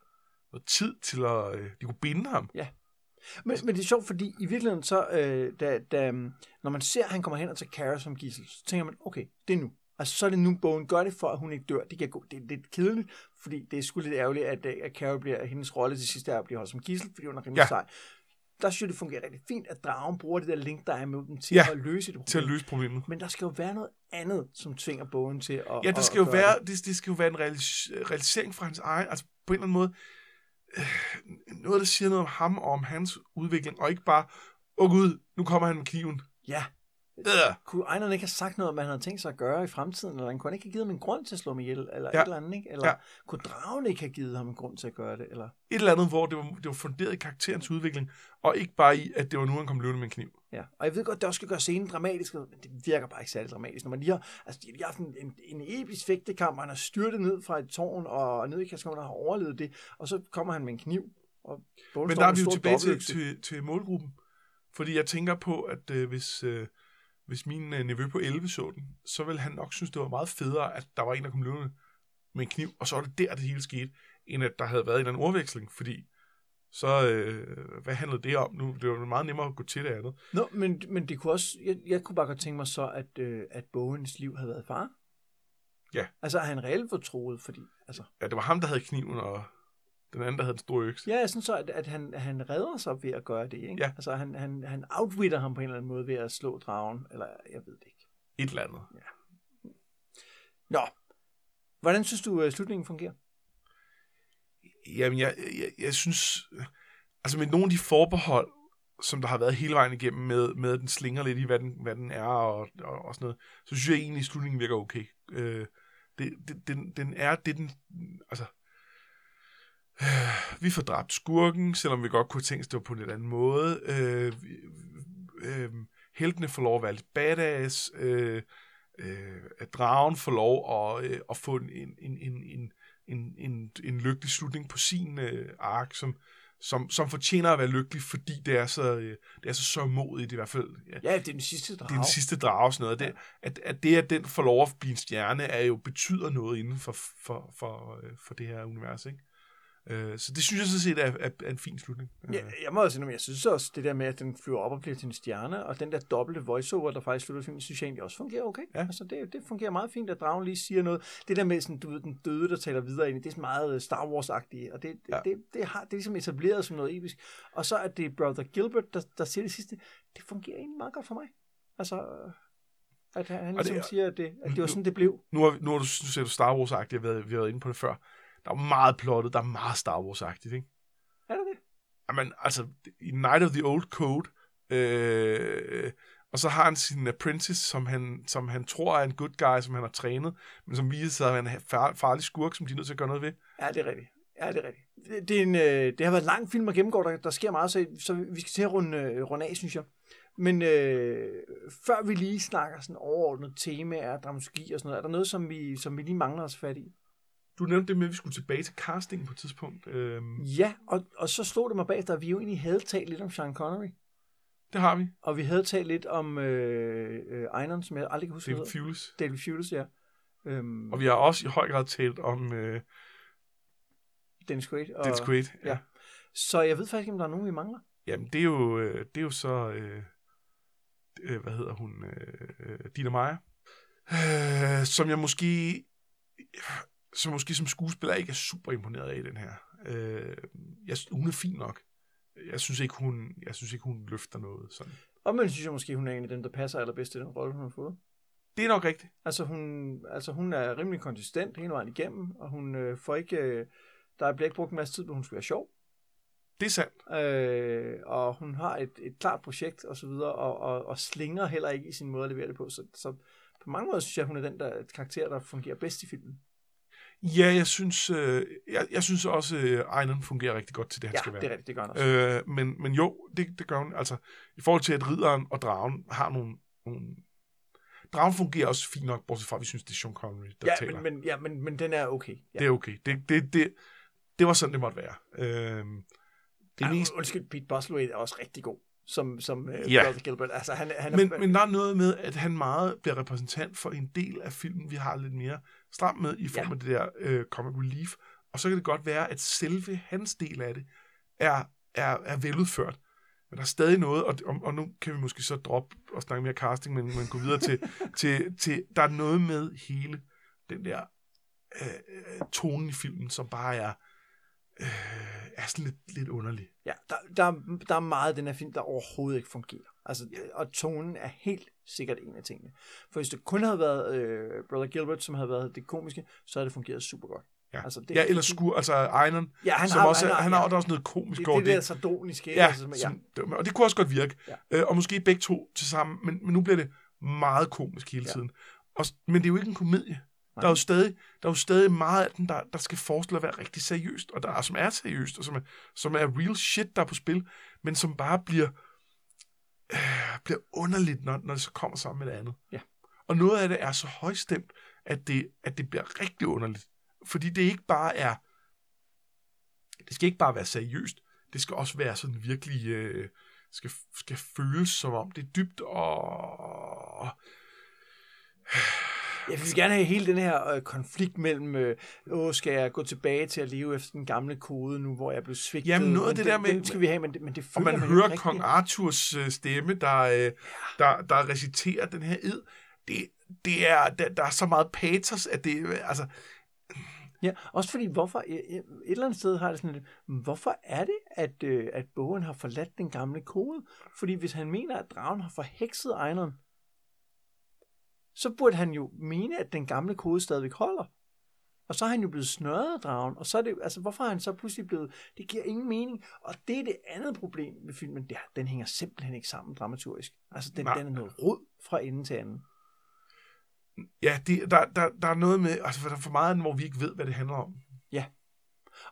noget tid til at... Øh, de kunne binde ham. Men, men det er sjovt, fordi i virkeligheden så, øh, da, da, når man ser, at han kommer hen og tager Kara som gissel, så tænker man, okay, det er nu. Altså, så er det nu, bogen gør det for, at hun ikke dør. Det, kan gå, det er lidt kedeligt, fordi det er sgu lidt ærgerligt, at, øh, at Kara bliver, hendes rolle til sidst er at blive holdt som gissel, fordi hun er rimelig Ja. ja. sej. Der synes jeg, det fungerer rigtig fint, at dragen bruger det der link, der er med dem til Ja, at løse det problem. til at løse problemet. Men der skal jo være noget andet, som tvinger bogen til at Ja, det skal at jo være, det. det, det skal jo være en realis- realisering fra hans egen, altså på en eller anden måde, noget, der siger noget om ham og om hans udvikling, og ikke bare, åh oh, gud, nu kommer han med kniven. Ja. Øh. Kunne Einar ikke have sagt noget om, hvad han havde tænkt sig at gøre i fremtiden, eller han kunne ikke have givet ham en grund til at slå ham ihjel, eller Ja. et eller andet, ikke? Eller Ja. kunne dragen ikke have givet ham en grund til at gøre det, eller... Et eller andet, hvor det var, det var funderet i karakterens udvikling, og ikke bare i, at det var nu, han kom løbende med en kniv. Ja, og jeg ved godt, det også skal gøre scenen dramatisk, men det virker bare ikke særlig dramatisk. Når man lige har, altså, de har haft en, en, en episk fægtekamp, og han har styrtet ned fra et tårn, og ned i Kaskommen og har overlevet det, og så kommer han med en kniv, og Men der er vi jo tilbage til, til, til målgruppen. Fordi jeg tænker på, at øh, hvis, øh, hvis min øh, nevø på 11 så den, så ville han nok synes, det var meget federe, at der var en, der kom løbende med en kniv, og så var det der, det hele skete, end at der havde været en eller anden ordveksling, fordi så, øh, hvad handlede det om nu? Det var meget nemmere at gå til det andet. Nå, men, men det kunne også, jeg, jeg kunne bare godt tænke mig så, at, øh, at Bogens liv havde været far. Ja. Altså, er han reelt fortroet, fordi, altså, Ja, det var ham, der havde kniven, og den anden, der havde den store økse. ja, synes så, at, at han, han redder sig ved at gøre det, ikke? Ja. Altså, han, han, han outwitter ham på en eller anden måde ved at slå dragen, eller jeg ved det ikke. Et eller andet. Nå, hvordan synes du, at slutningen fungerer? Jamen, jeg, jeg, jeg synes... Altså, med nogle af de forbehold, som der har været hele vejen igennem med, med at den slinger lidt i, hvad den, hvad den er og, og, og sådan noget, så synes jeg egentlig, at slutningen virker okay. Øh, det, det, den, den er det, den... Altså, øh, vi får dræbt skurken, selvom vi godt kunne tænke, at det var på en lidt anden måde. Øh, øh, heltene får lov at være lidt badass. Øh, øh, at dragen får lov at, øh, at få en, en, en, en, en, en, en, lykkelig slutning på sin øh, ark, som, som, som fortjener at være lykkelig, fordi det er så, øh, det er så sørgmodigt i hvert fald. Ja, Ja, det er den sidste drag. det er den sidste drage og sådan noget. Det, at, at det, at den får lov at blive en stjerne, er jo betyder noget inden for, for, for, øh, for det her univers, ikke? Øh, Så det synes jeg sådan set er, er, er en fin slutning. Ja, jeg må også sige, jeg synes også, det der med, at den flyver op og bliver til en stjerne, og den der dobbelte voiceover, der faktisk slutter filmen, synes jeg egentlig også fungerer okay. Ja. Altså, det, det fungerer meget fint, at dragen lige siger noget. Det der med, sådan, du ved, den døde, der taler videre ind, i, det er sådan meget øh, Star Wars-agtigt, og det, Ja. det, det, har, det er ligesom etableret som noget episk. Og så at det er Brother Gilbert, der, der siger det sidste, det fungerer egentlig meget godt for mig. Altså, øh, at han, det ligesom er- siger, at det, at det var sådan, det blev. Nu har, nu har du, nu ser du Star Wars-agtigt, vi har været inde på det før. Der er meget plottet, der er meget Star Wars-agtigt, ikke? Er det det? Jamen, altså, i Night of the Old Code, øh, og så har han sin apprentice, som han, som han tror er en good guy, som han har trænet, men som viser sig at være en far, farlig skurk, som de er nødt til at gøre noget ved. Ja, det er rigtigt. Ja, det er rigtigt. Det, det, er en, øh, det har været en lang film at gennemgå, der, der sker meget, så, så vi skal til at runde, øh, runde af, synes jeg. Men øh, før vi lige snakker sådan overordnet temaer, dramaturgi og sådan noget, er der noget, som vi, som vi lige mangler os fat i? Du nævnte det med, at vi skulle tilbage til castingen på et tidspunkt. Øh, Ja, og, og så slog det mig bag, at vi jo egentlig havde talt lidt om Sean Connery, det har vi. og vi havde talt lidt om øh, øh, Einon, som jeg aldrig kan huske, David. Fulis. David Fulis, ja. Øhm, Og vi har også i høj grad talt om øh, Dennis Quaid. Og, Dennis Quaid. ja. Så jeg ved faktisk ikke, om der er nogen, vi mangler. Jamen, det er jo, øh, det er jo så, øh, øh, hvad hedder hun, øh, øh, Dina Meyer, øh, som jeg måske, som måske som skuespiller ikke er super imponeret af den her. Øh, jeg, hun er fin nok. Jeg synes ikke, hun, jeg synes ikke, hun løfter noget sådan. Og man synes jeg måske, hun er en af dem, der passer allerbedst til den rolle, hun har fået. Det er nok rigtigt. Altså hun, altså hun er rimelig konsistent hele vejen igennem, og hun øh, får ikke, øh, der bliver ikke brugt en masse tid på, at hun skal være sjov. Det er sandt. Øh, og hun har et, et klart projekt og så videre, og, og, og slinger heller ikke i sin måde at levere det på. Så, så på mange måder synes jeg, hun er den der karakter, der fungerer bedst i filmen. Ja, jeg synes, øh, jeg, jeg synes også, øh, fungerer rigtig godt til det, han Ja, skal være. det er rigtigt, det gør han også. Øh, men, men jo, det, det gør hun. Altså, i forhold til, at ridderen og dragen har nogle... nogle dragen fungerer også fint nok, bortset fra, at vi synes, det er Sean Connery, der ja, taler. men, men, ja, men, men den er okay. Ja. Det er okay. Det, det, det, det var sådan, det måtte være. Øh, det ja, mest... Undskyld, Pete Bosworth er også rigtig god som, som uh, Ja. Brother Gilbert. Altså, han, han er, Men, men der er noget med, at han meget bliver repræsentant for en del af filmen, vi har lidt mere stramt med i form Ja. af det der øh, comic relief. Og så kan det godt være, at selve hans del af det er, er, er veludført. Men der er stadig noget, og, og, og nu kan vi måske så droppe og snakke mere casting, men, men gå videre til, til, til, der er noget med hele den der øh, øh, tonen i filmen, som bare er, øh, er sådan lidt, lidt underlig. Ja, der, der, der er meget af den her film, der overhovedet ikke fungerer. Altså, og tonen er helt sikkert en af tingene. For hvis det kun havde været øh, Brother Gilbert, som havde været det komiske, så havde det fungeret super godt. Ja, Altså, det, ja eller skur, altså Einon, Ja, han som har, også, han har, han har ja, også noget komisk det, over det, det. der sardoniske? Ja, Altså, ja. som, og det kunne også godt virke. Ja. Øh, og måske begge to til sammen, men, men nu bliver det meget komisk hele Ja. tiden. Og, men det er jo ikke en komedie. Nej. Der er, jo stadig, der er jo stadig meget af den, der, der skal forestille at være rigtig seriøst, og der er, som er seriøst, og som er, som er real shit, der er på spil, men som bare bliver, øh, bliver underligt, når, når det så kommer sammen med det andet. Ja. Og noget af det er så højstemt, at det, at det bliver rigtig underligt. Fordi det ikke bare er, det skal ikke bare være seriøst, det skal også være sådan virkelig, øh, skal, skal føles som om det er dybt og... Jeg vil gerne have hele den her øh, konflikt mellem, øh, åh, skal jeg gå tilbage til at leve efter den gamle kode nu, hvor jeg blev svigtet? Jamen, noget af Men det der med- skal vi have, men det, men det Og man man hører kong. Arthurs øh, stemme, der, øh, der, der reciterer den her ed. Det, det er, der, der er så meget patos, at det, øh, altså, Ja, også fordi, hvorfor, et et eller andet sted har det sådan lidt, hvorfor er det, at, øh, at bogen har forladt den gamle kode? Fordi hvis han mener, at dragen har forhekset Ejneren, så burde han jo mene, at den gamle kode stadigvæk holder. Og så er han jo blevet snørret dragen, og så er det, altså hvorfor er han så pludselig blevet, det giver ingen mening. Og det er det andet problem med filmen, det er, den hænger simpelthen ikke sammen dramaturgisk. Altså den, Nej. den er noget rod fra ende til anden. ja, det, der, der, der er noget med, altså der er for meget hvor vi ikke ved, hvad det handler om.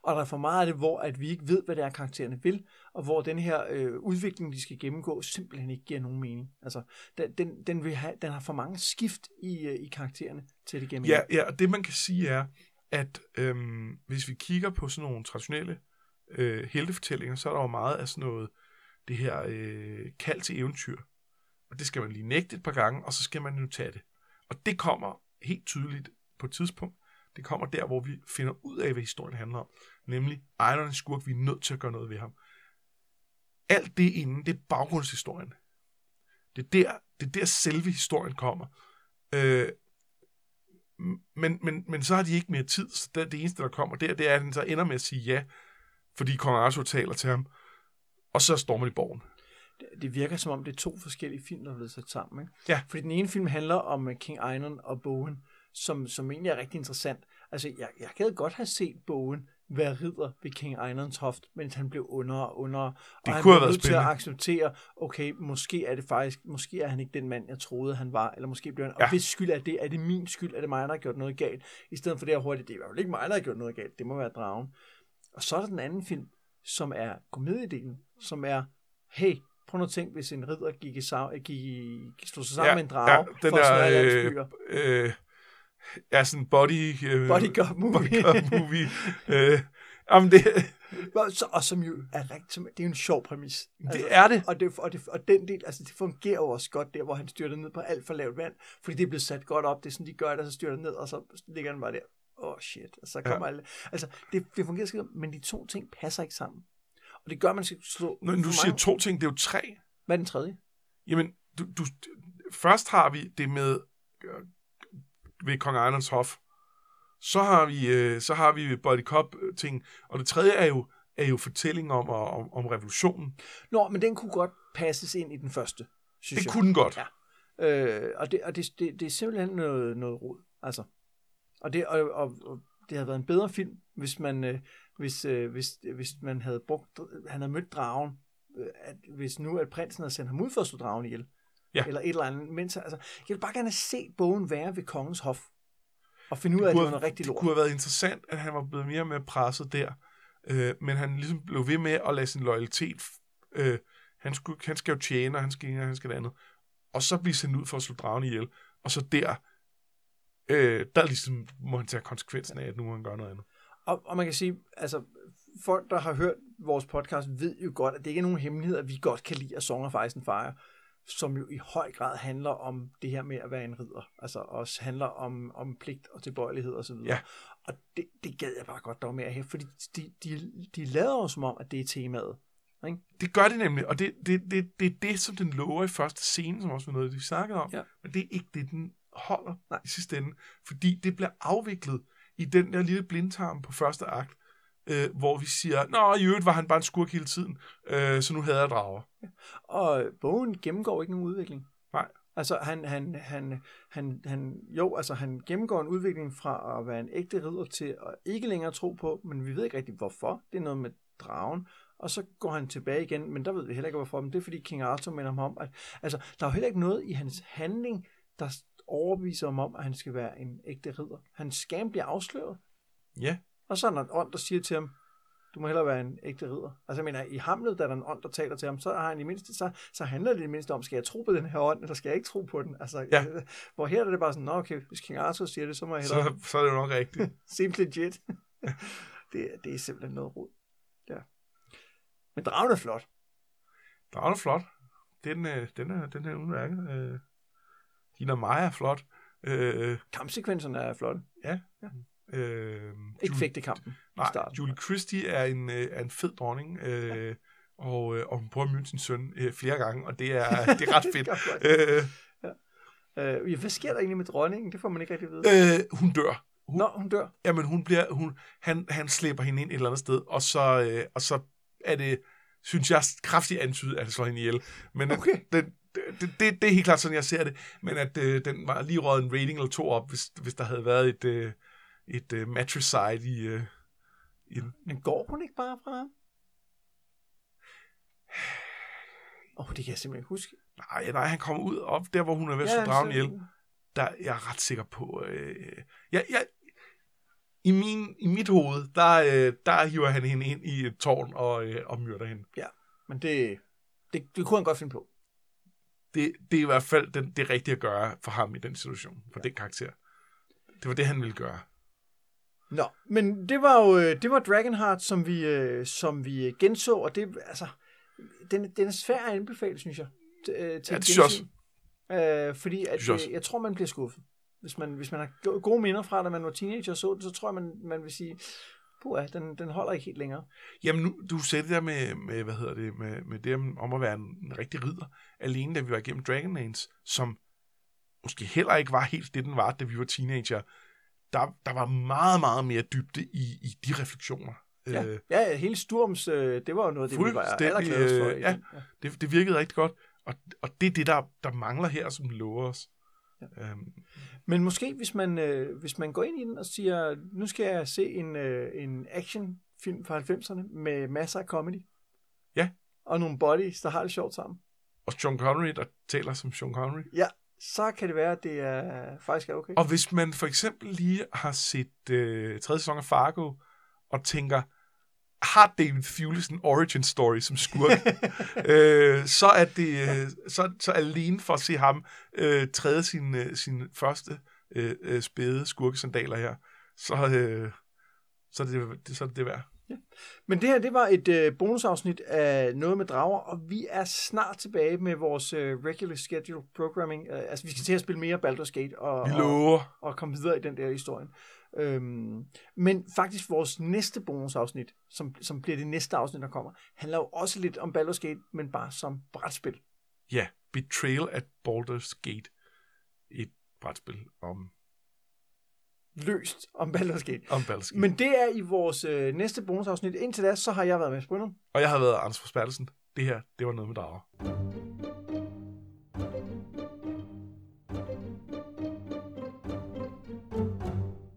Og der er for meget af det, hvor at vi ikke ved, hvad det er, karaktererne vil, og hvor den her øh, udvikling, de skal gennemgå, simpelthen ikke giver nogen mening. Altså, den, den, den, vil have, den har for mange skift i, øh, i karaktererne til det giver. Ja, ja, og det man kan sige er, at øhm, hvis vi kigger på sådan nogle traditionelle øh, heltefortællinger, så er der jo meget af sådan noget, det her øh, kald til eventyr. Og det skal man lige nægte et par gange, og så skal man nu tage det. Og det kommer helt tydeligt på et tidspunkt. Det kommer der, hvor vi finder ud af, hvad historien handler om. Nemlig, Ejneren er skurk, vi er nødt til at gøre noget ved ham. Alt det inden, det er baggrundshistorien. Det er der, det er der selve historien kommer. Øh, men, men, men så har de ikke mere tid, så det, det eneste, der kommer der, det er, at han så ender med at sige ja, fordi kong Arthur taler til ham, og så stormer de borgen. Det, det virker som om, det er to forskellige film, der er blevet sat sammen. Ikke? Ja. Fordi den ene film handler om øh, King Einon og bogen, som, som egentlig er rigtig interessant. Altså, jeg, jeg gad godt have set bogen være ridder ved King Einons hoft, mens han blev under og under. Og Det han kunne blev nødt til at acceptere, okay, måske er det faktisk, måske er han ikke den mand, jeg troede, han var, eller måske bliver han, Ja. og hvis skyld er det, er det min skyld, er det mig, der har gjort noget galt, i stedet for det her hurtigt, det er jo ikke mig, der har gjort noget galt, det må være dragen. Og så er der den anden film, som er komediedelen, som er, hey, prøv nu at tænke, hvis en ridder gik i, gik i slog sig sammen Ja, med en drage, ja, den for at der, øh, øh, ja, sådan body... Øh, Bodyguard movie. bodyguard movie. øh, jamen, det, Og så- og som jo er rigtig, det er jo en sjov præmis. det er det. Og, det, og, det, og den del, altså det fungerer jo også godt der, hvor han styrter ned på alt for lavt vand, fordi det er blevet sat godt op, det er sådan, de gør det, og så styrter ned, og så ligger den bare der. Åh, oh, shit. Og så kommer ja. alle, altså, det, det fungerer skidt, men de to ting passer ikke sammen. Og det gør, man skal slå... Når for du siger to ting, det er jo tre. Hvad er den tredje? Jamen, du, du, først har vi det med øh, ved Kong Ejnerens Hof. Så har vi, øh, så har vi Body Cop ting. Og det tredje er jo, er jo fortællingen om, om, om revolutionen. Nå, men den kunne godt passes ind i den første, synes Det jeg. kunne den godt. Ja. Øh, og det, og det, det, det er simpelthen noget, noget rod. Altså. Og, det, og, og, og det havde været en bedre film, hvis man, øh, hvis, øh, hvis, hvis man havde brugt, han havde mødt dragen, øh, at, hvis nu at prinsen havde sendt ham ud for at slå dragen ihjel. Ja. Eller et eller andet. Mens, altså, jeg vil bare gerne se bogen være ved kongens hof. Og finde ud af, at det var noget rigtig det lort. kunne have været interessant, at han var blevet mere og mere presset der. Øh, men han ligesom blev ved med at lade sin loyalitet... Øh, han, skulle, han skal jo tjene, og han skal og han skal det andet. Og så blive sendt ud for at slå dragen ihjel. Og så der... Øh, der ligesom må han tage konsekvensen af, at nu må han gøre noget andet. Og, og man kan sige, altså folk, der har hørt vores podcast, ved jo godt, at det ikke er nogen hemmelighed, at vi godt kan lide A Song of Ice and Fire, som jo i høj grad handler om det her med at være en ridder. Altså også handler om, om pligt og tilbøjelighed osv. Ja. Og det, det gad jeg bare godt dog med at have, fordi de, de, de lader jo som om, at det er temaet. Ikke? Det gør det nemlig, og det, det, det, det er det, som den lover i første scene, som også var noget, vi snakkede om. Ja. Men det er ikke det, den holder Nej. i sidste ende. Fordi det bliver afviklet i den der lille blindtarm på første akt, øh, hvor vi siger, Nå, i øvrigt var han bare en skurk hele tiden, øh, så nu havde jeg drager. Og bogen gennemgår ikke nogen udvikling. Nej. Altså, han, han, han, han, han, jo, altså, han gennemgår en udvikling fra at være en ægte ridder til at ikke længere tro på, men vi ved ikke rigtig hvorfor. Det er noget med dragen. Og så går han tilbage igen, men der ved vi heller ikke hvorfor. Men det er fordi King Arthur minder ham om, at altså, der er jo heller ikke noget i hans handling, der overbeviser ham om, at han skal være en ægte ridder. Hans skam bliver afsløret, Ja, og så er der en ånd, der siger til ham, du må hellere være en ægte ridder. Altså jeg mener, i Hamlet, der er der en ånd, der taler til ham, så, har han i mindste, så, så handler det i det mindste om, skal jeg tro på den her ånd, eller skal jeg ikke tro på den? Altså, Ja. Hvor her er det bare sådan, nå okay, hvis King Arthur siger det, så må jeg hellere så, så er det jo nok rigtigt. Seems legit. det, det er simpelthen noget rod. Ja. Men dragen er flot. Dragen er flot. Den, øh, den, er, den er udmærket. Øh, Dina Maja er flot. Øh, Kampsekvenserne er flotte. Øh, Ikke fægtekampen i Nej, starten. Julie Christie er en, øh, er en fed dronning, øh, og, øh, og hun prøver at møde sin søn øh, flere gange, og det er, det er ret fedt. øh, Øh, ja, hvad sker der egentlig med dronningen? Det får man ikke rigtig at vide. øh, hun dør. Hun, Nå, hun dør. Jamen, hun bliver, hun, han, han slæber hende ind et eller andet sted, og så, øh, og så er det, synes jeg, kraftigt antydet, at han slår hende ihjel. Men Okay. det, det, det, det er helt klart sådan, jeg ser det. Men at øh, den var lige røget en rating eller to op, hvis, hvis der havde været et, øh, et øh, matricide i, øh, i den. Men går hun ikke bare fra ham? Åh, oh, det kan jeg simpelthen ikke huske. Nej, nej, han kommer ud op der, hvor hun er ved at slå Ja, dragen så- ihjel. Der jeg er ret sikker på... Øh, jeg, jeg, i, min, I mit hoved, der, øh, der hiver han hende ind i et tårn og, øh, og myrder hende. Men det, det, det kunne han godt finde på. Det, det er i hvert fald den, det rigtige at gøre for ham i den situation, for ja. den karakter. Det var det, han ville gøre. Nå, men det var jo øh, det var Dragonheart, som vi, øh, som vi genså, og det, altså, den, den er svær at anbefale, synes jeg. Til, øh, Ja, et det synes jeg. Øh, fordi at, synes jeg øh, tror, man bliver skuffet. Hvis man, hvis man har go- gode minder fra, da man var teenager og så det, så tror jeg, man, man vil sige, puha, den, den holder ikke helt længere. Jamen, nu, du sagde det der med, med hvad hedder det, med, med det om- om at være en, en rigtig ridder, alene da vi var igennem Dragonlance, som måske heller ikke var helt det, den var, da vi var teenager. Der, der var meget, meget mere dybde i, i de refleksioner. Ja, Øh, ja, hele Sturms, øh, det var jo noget det, vi var allergladest for. øh, ja. den. ja. det, det virkede rigtig godt, og, og det er det, der, der mangler her, som lover os. Ja. Øhm, Men måske, hvis man, øh, hvis man går ind i den og siger, nu skal jeg se en, øh, en actionfilm fra 90'erne med masser af comedy. Ja. Og nogle bodies, der har det sjovt sammen. og Sean Connery, der taler som Sean Connery. Ja, så kan det være, at det er faktisk er okay. Og hvis man for eksempel lige har set øh, tredje sæson af Fargo, og tænker, har David Thewlis en origin story som skurk, øh, så er det øh, så, så alene for at se ham øh, træde sin, øh, sin første øh, øh, spæde skurkesandaler her, så, øh, så, er det, det, så er det det værd. Men det her, det var et øh, bonusafsnit af Noget med Drager, og vi er snart tilbage med vores øh, regular schedule programming. Øh, altså, vi skal til at spille mere Baldur's Gate og, og, og komme videre i den der historie. Øhm, men faktisk vores næste bonusafsnit, som, som bliver det næste afsnit, der kommer, handler jo også lidt om Baldur's Gate, men bare som brætspil. Ja, Betrayal at Baldur's Gate. Et brætspil om, Løst om Baldur's Gate. om Baldur's Gate. Men det er i vores øh, næste bonusafsnit. Indtil da, så har jeg været med Brynum. Og jeg har været Anders Forsbergelsen. Det her, det var noget med drager.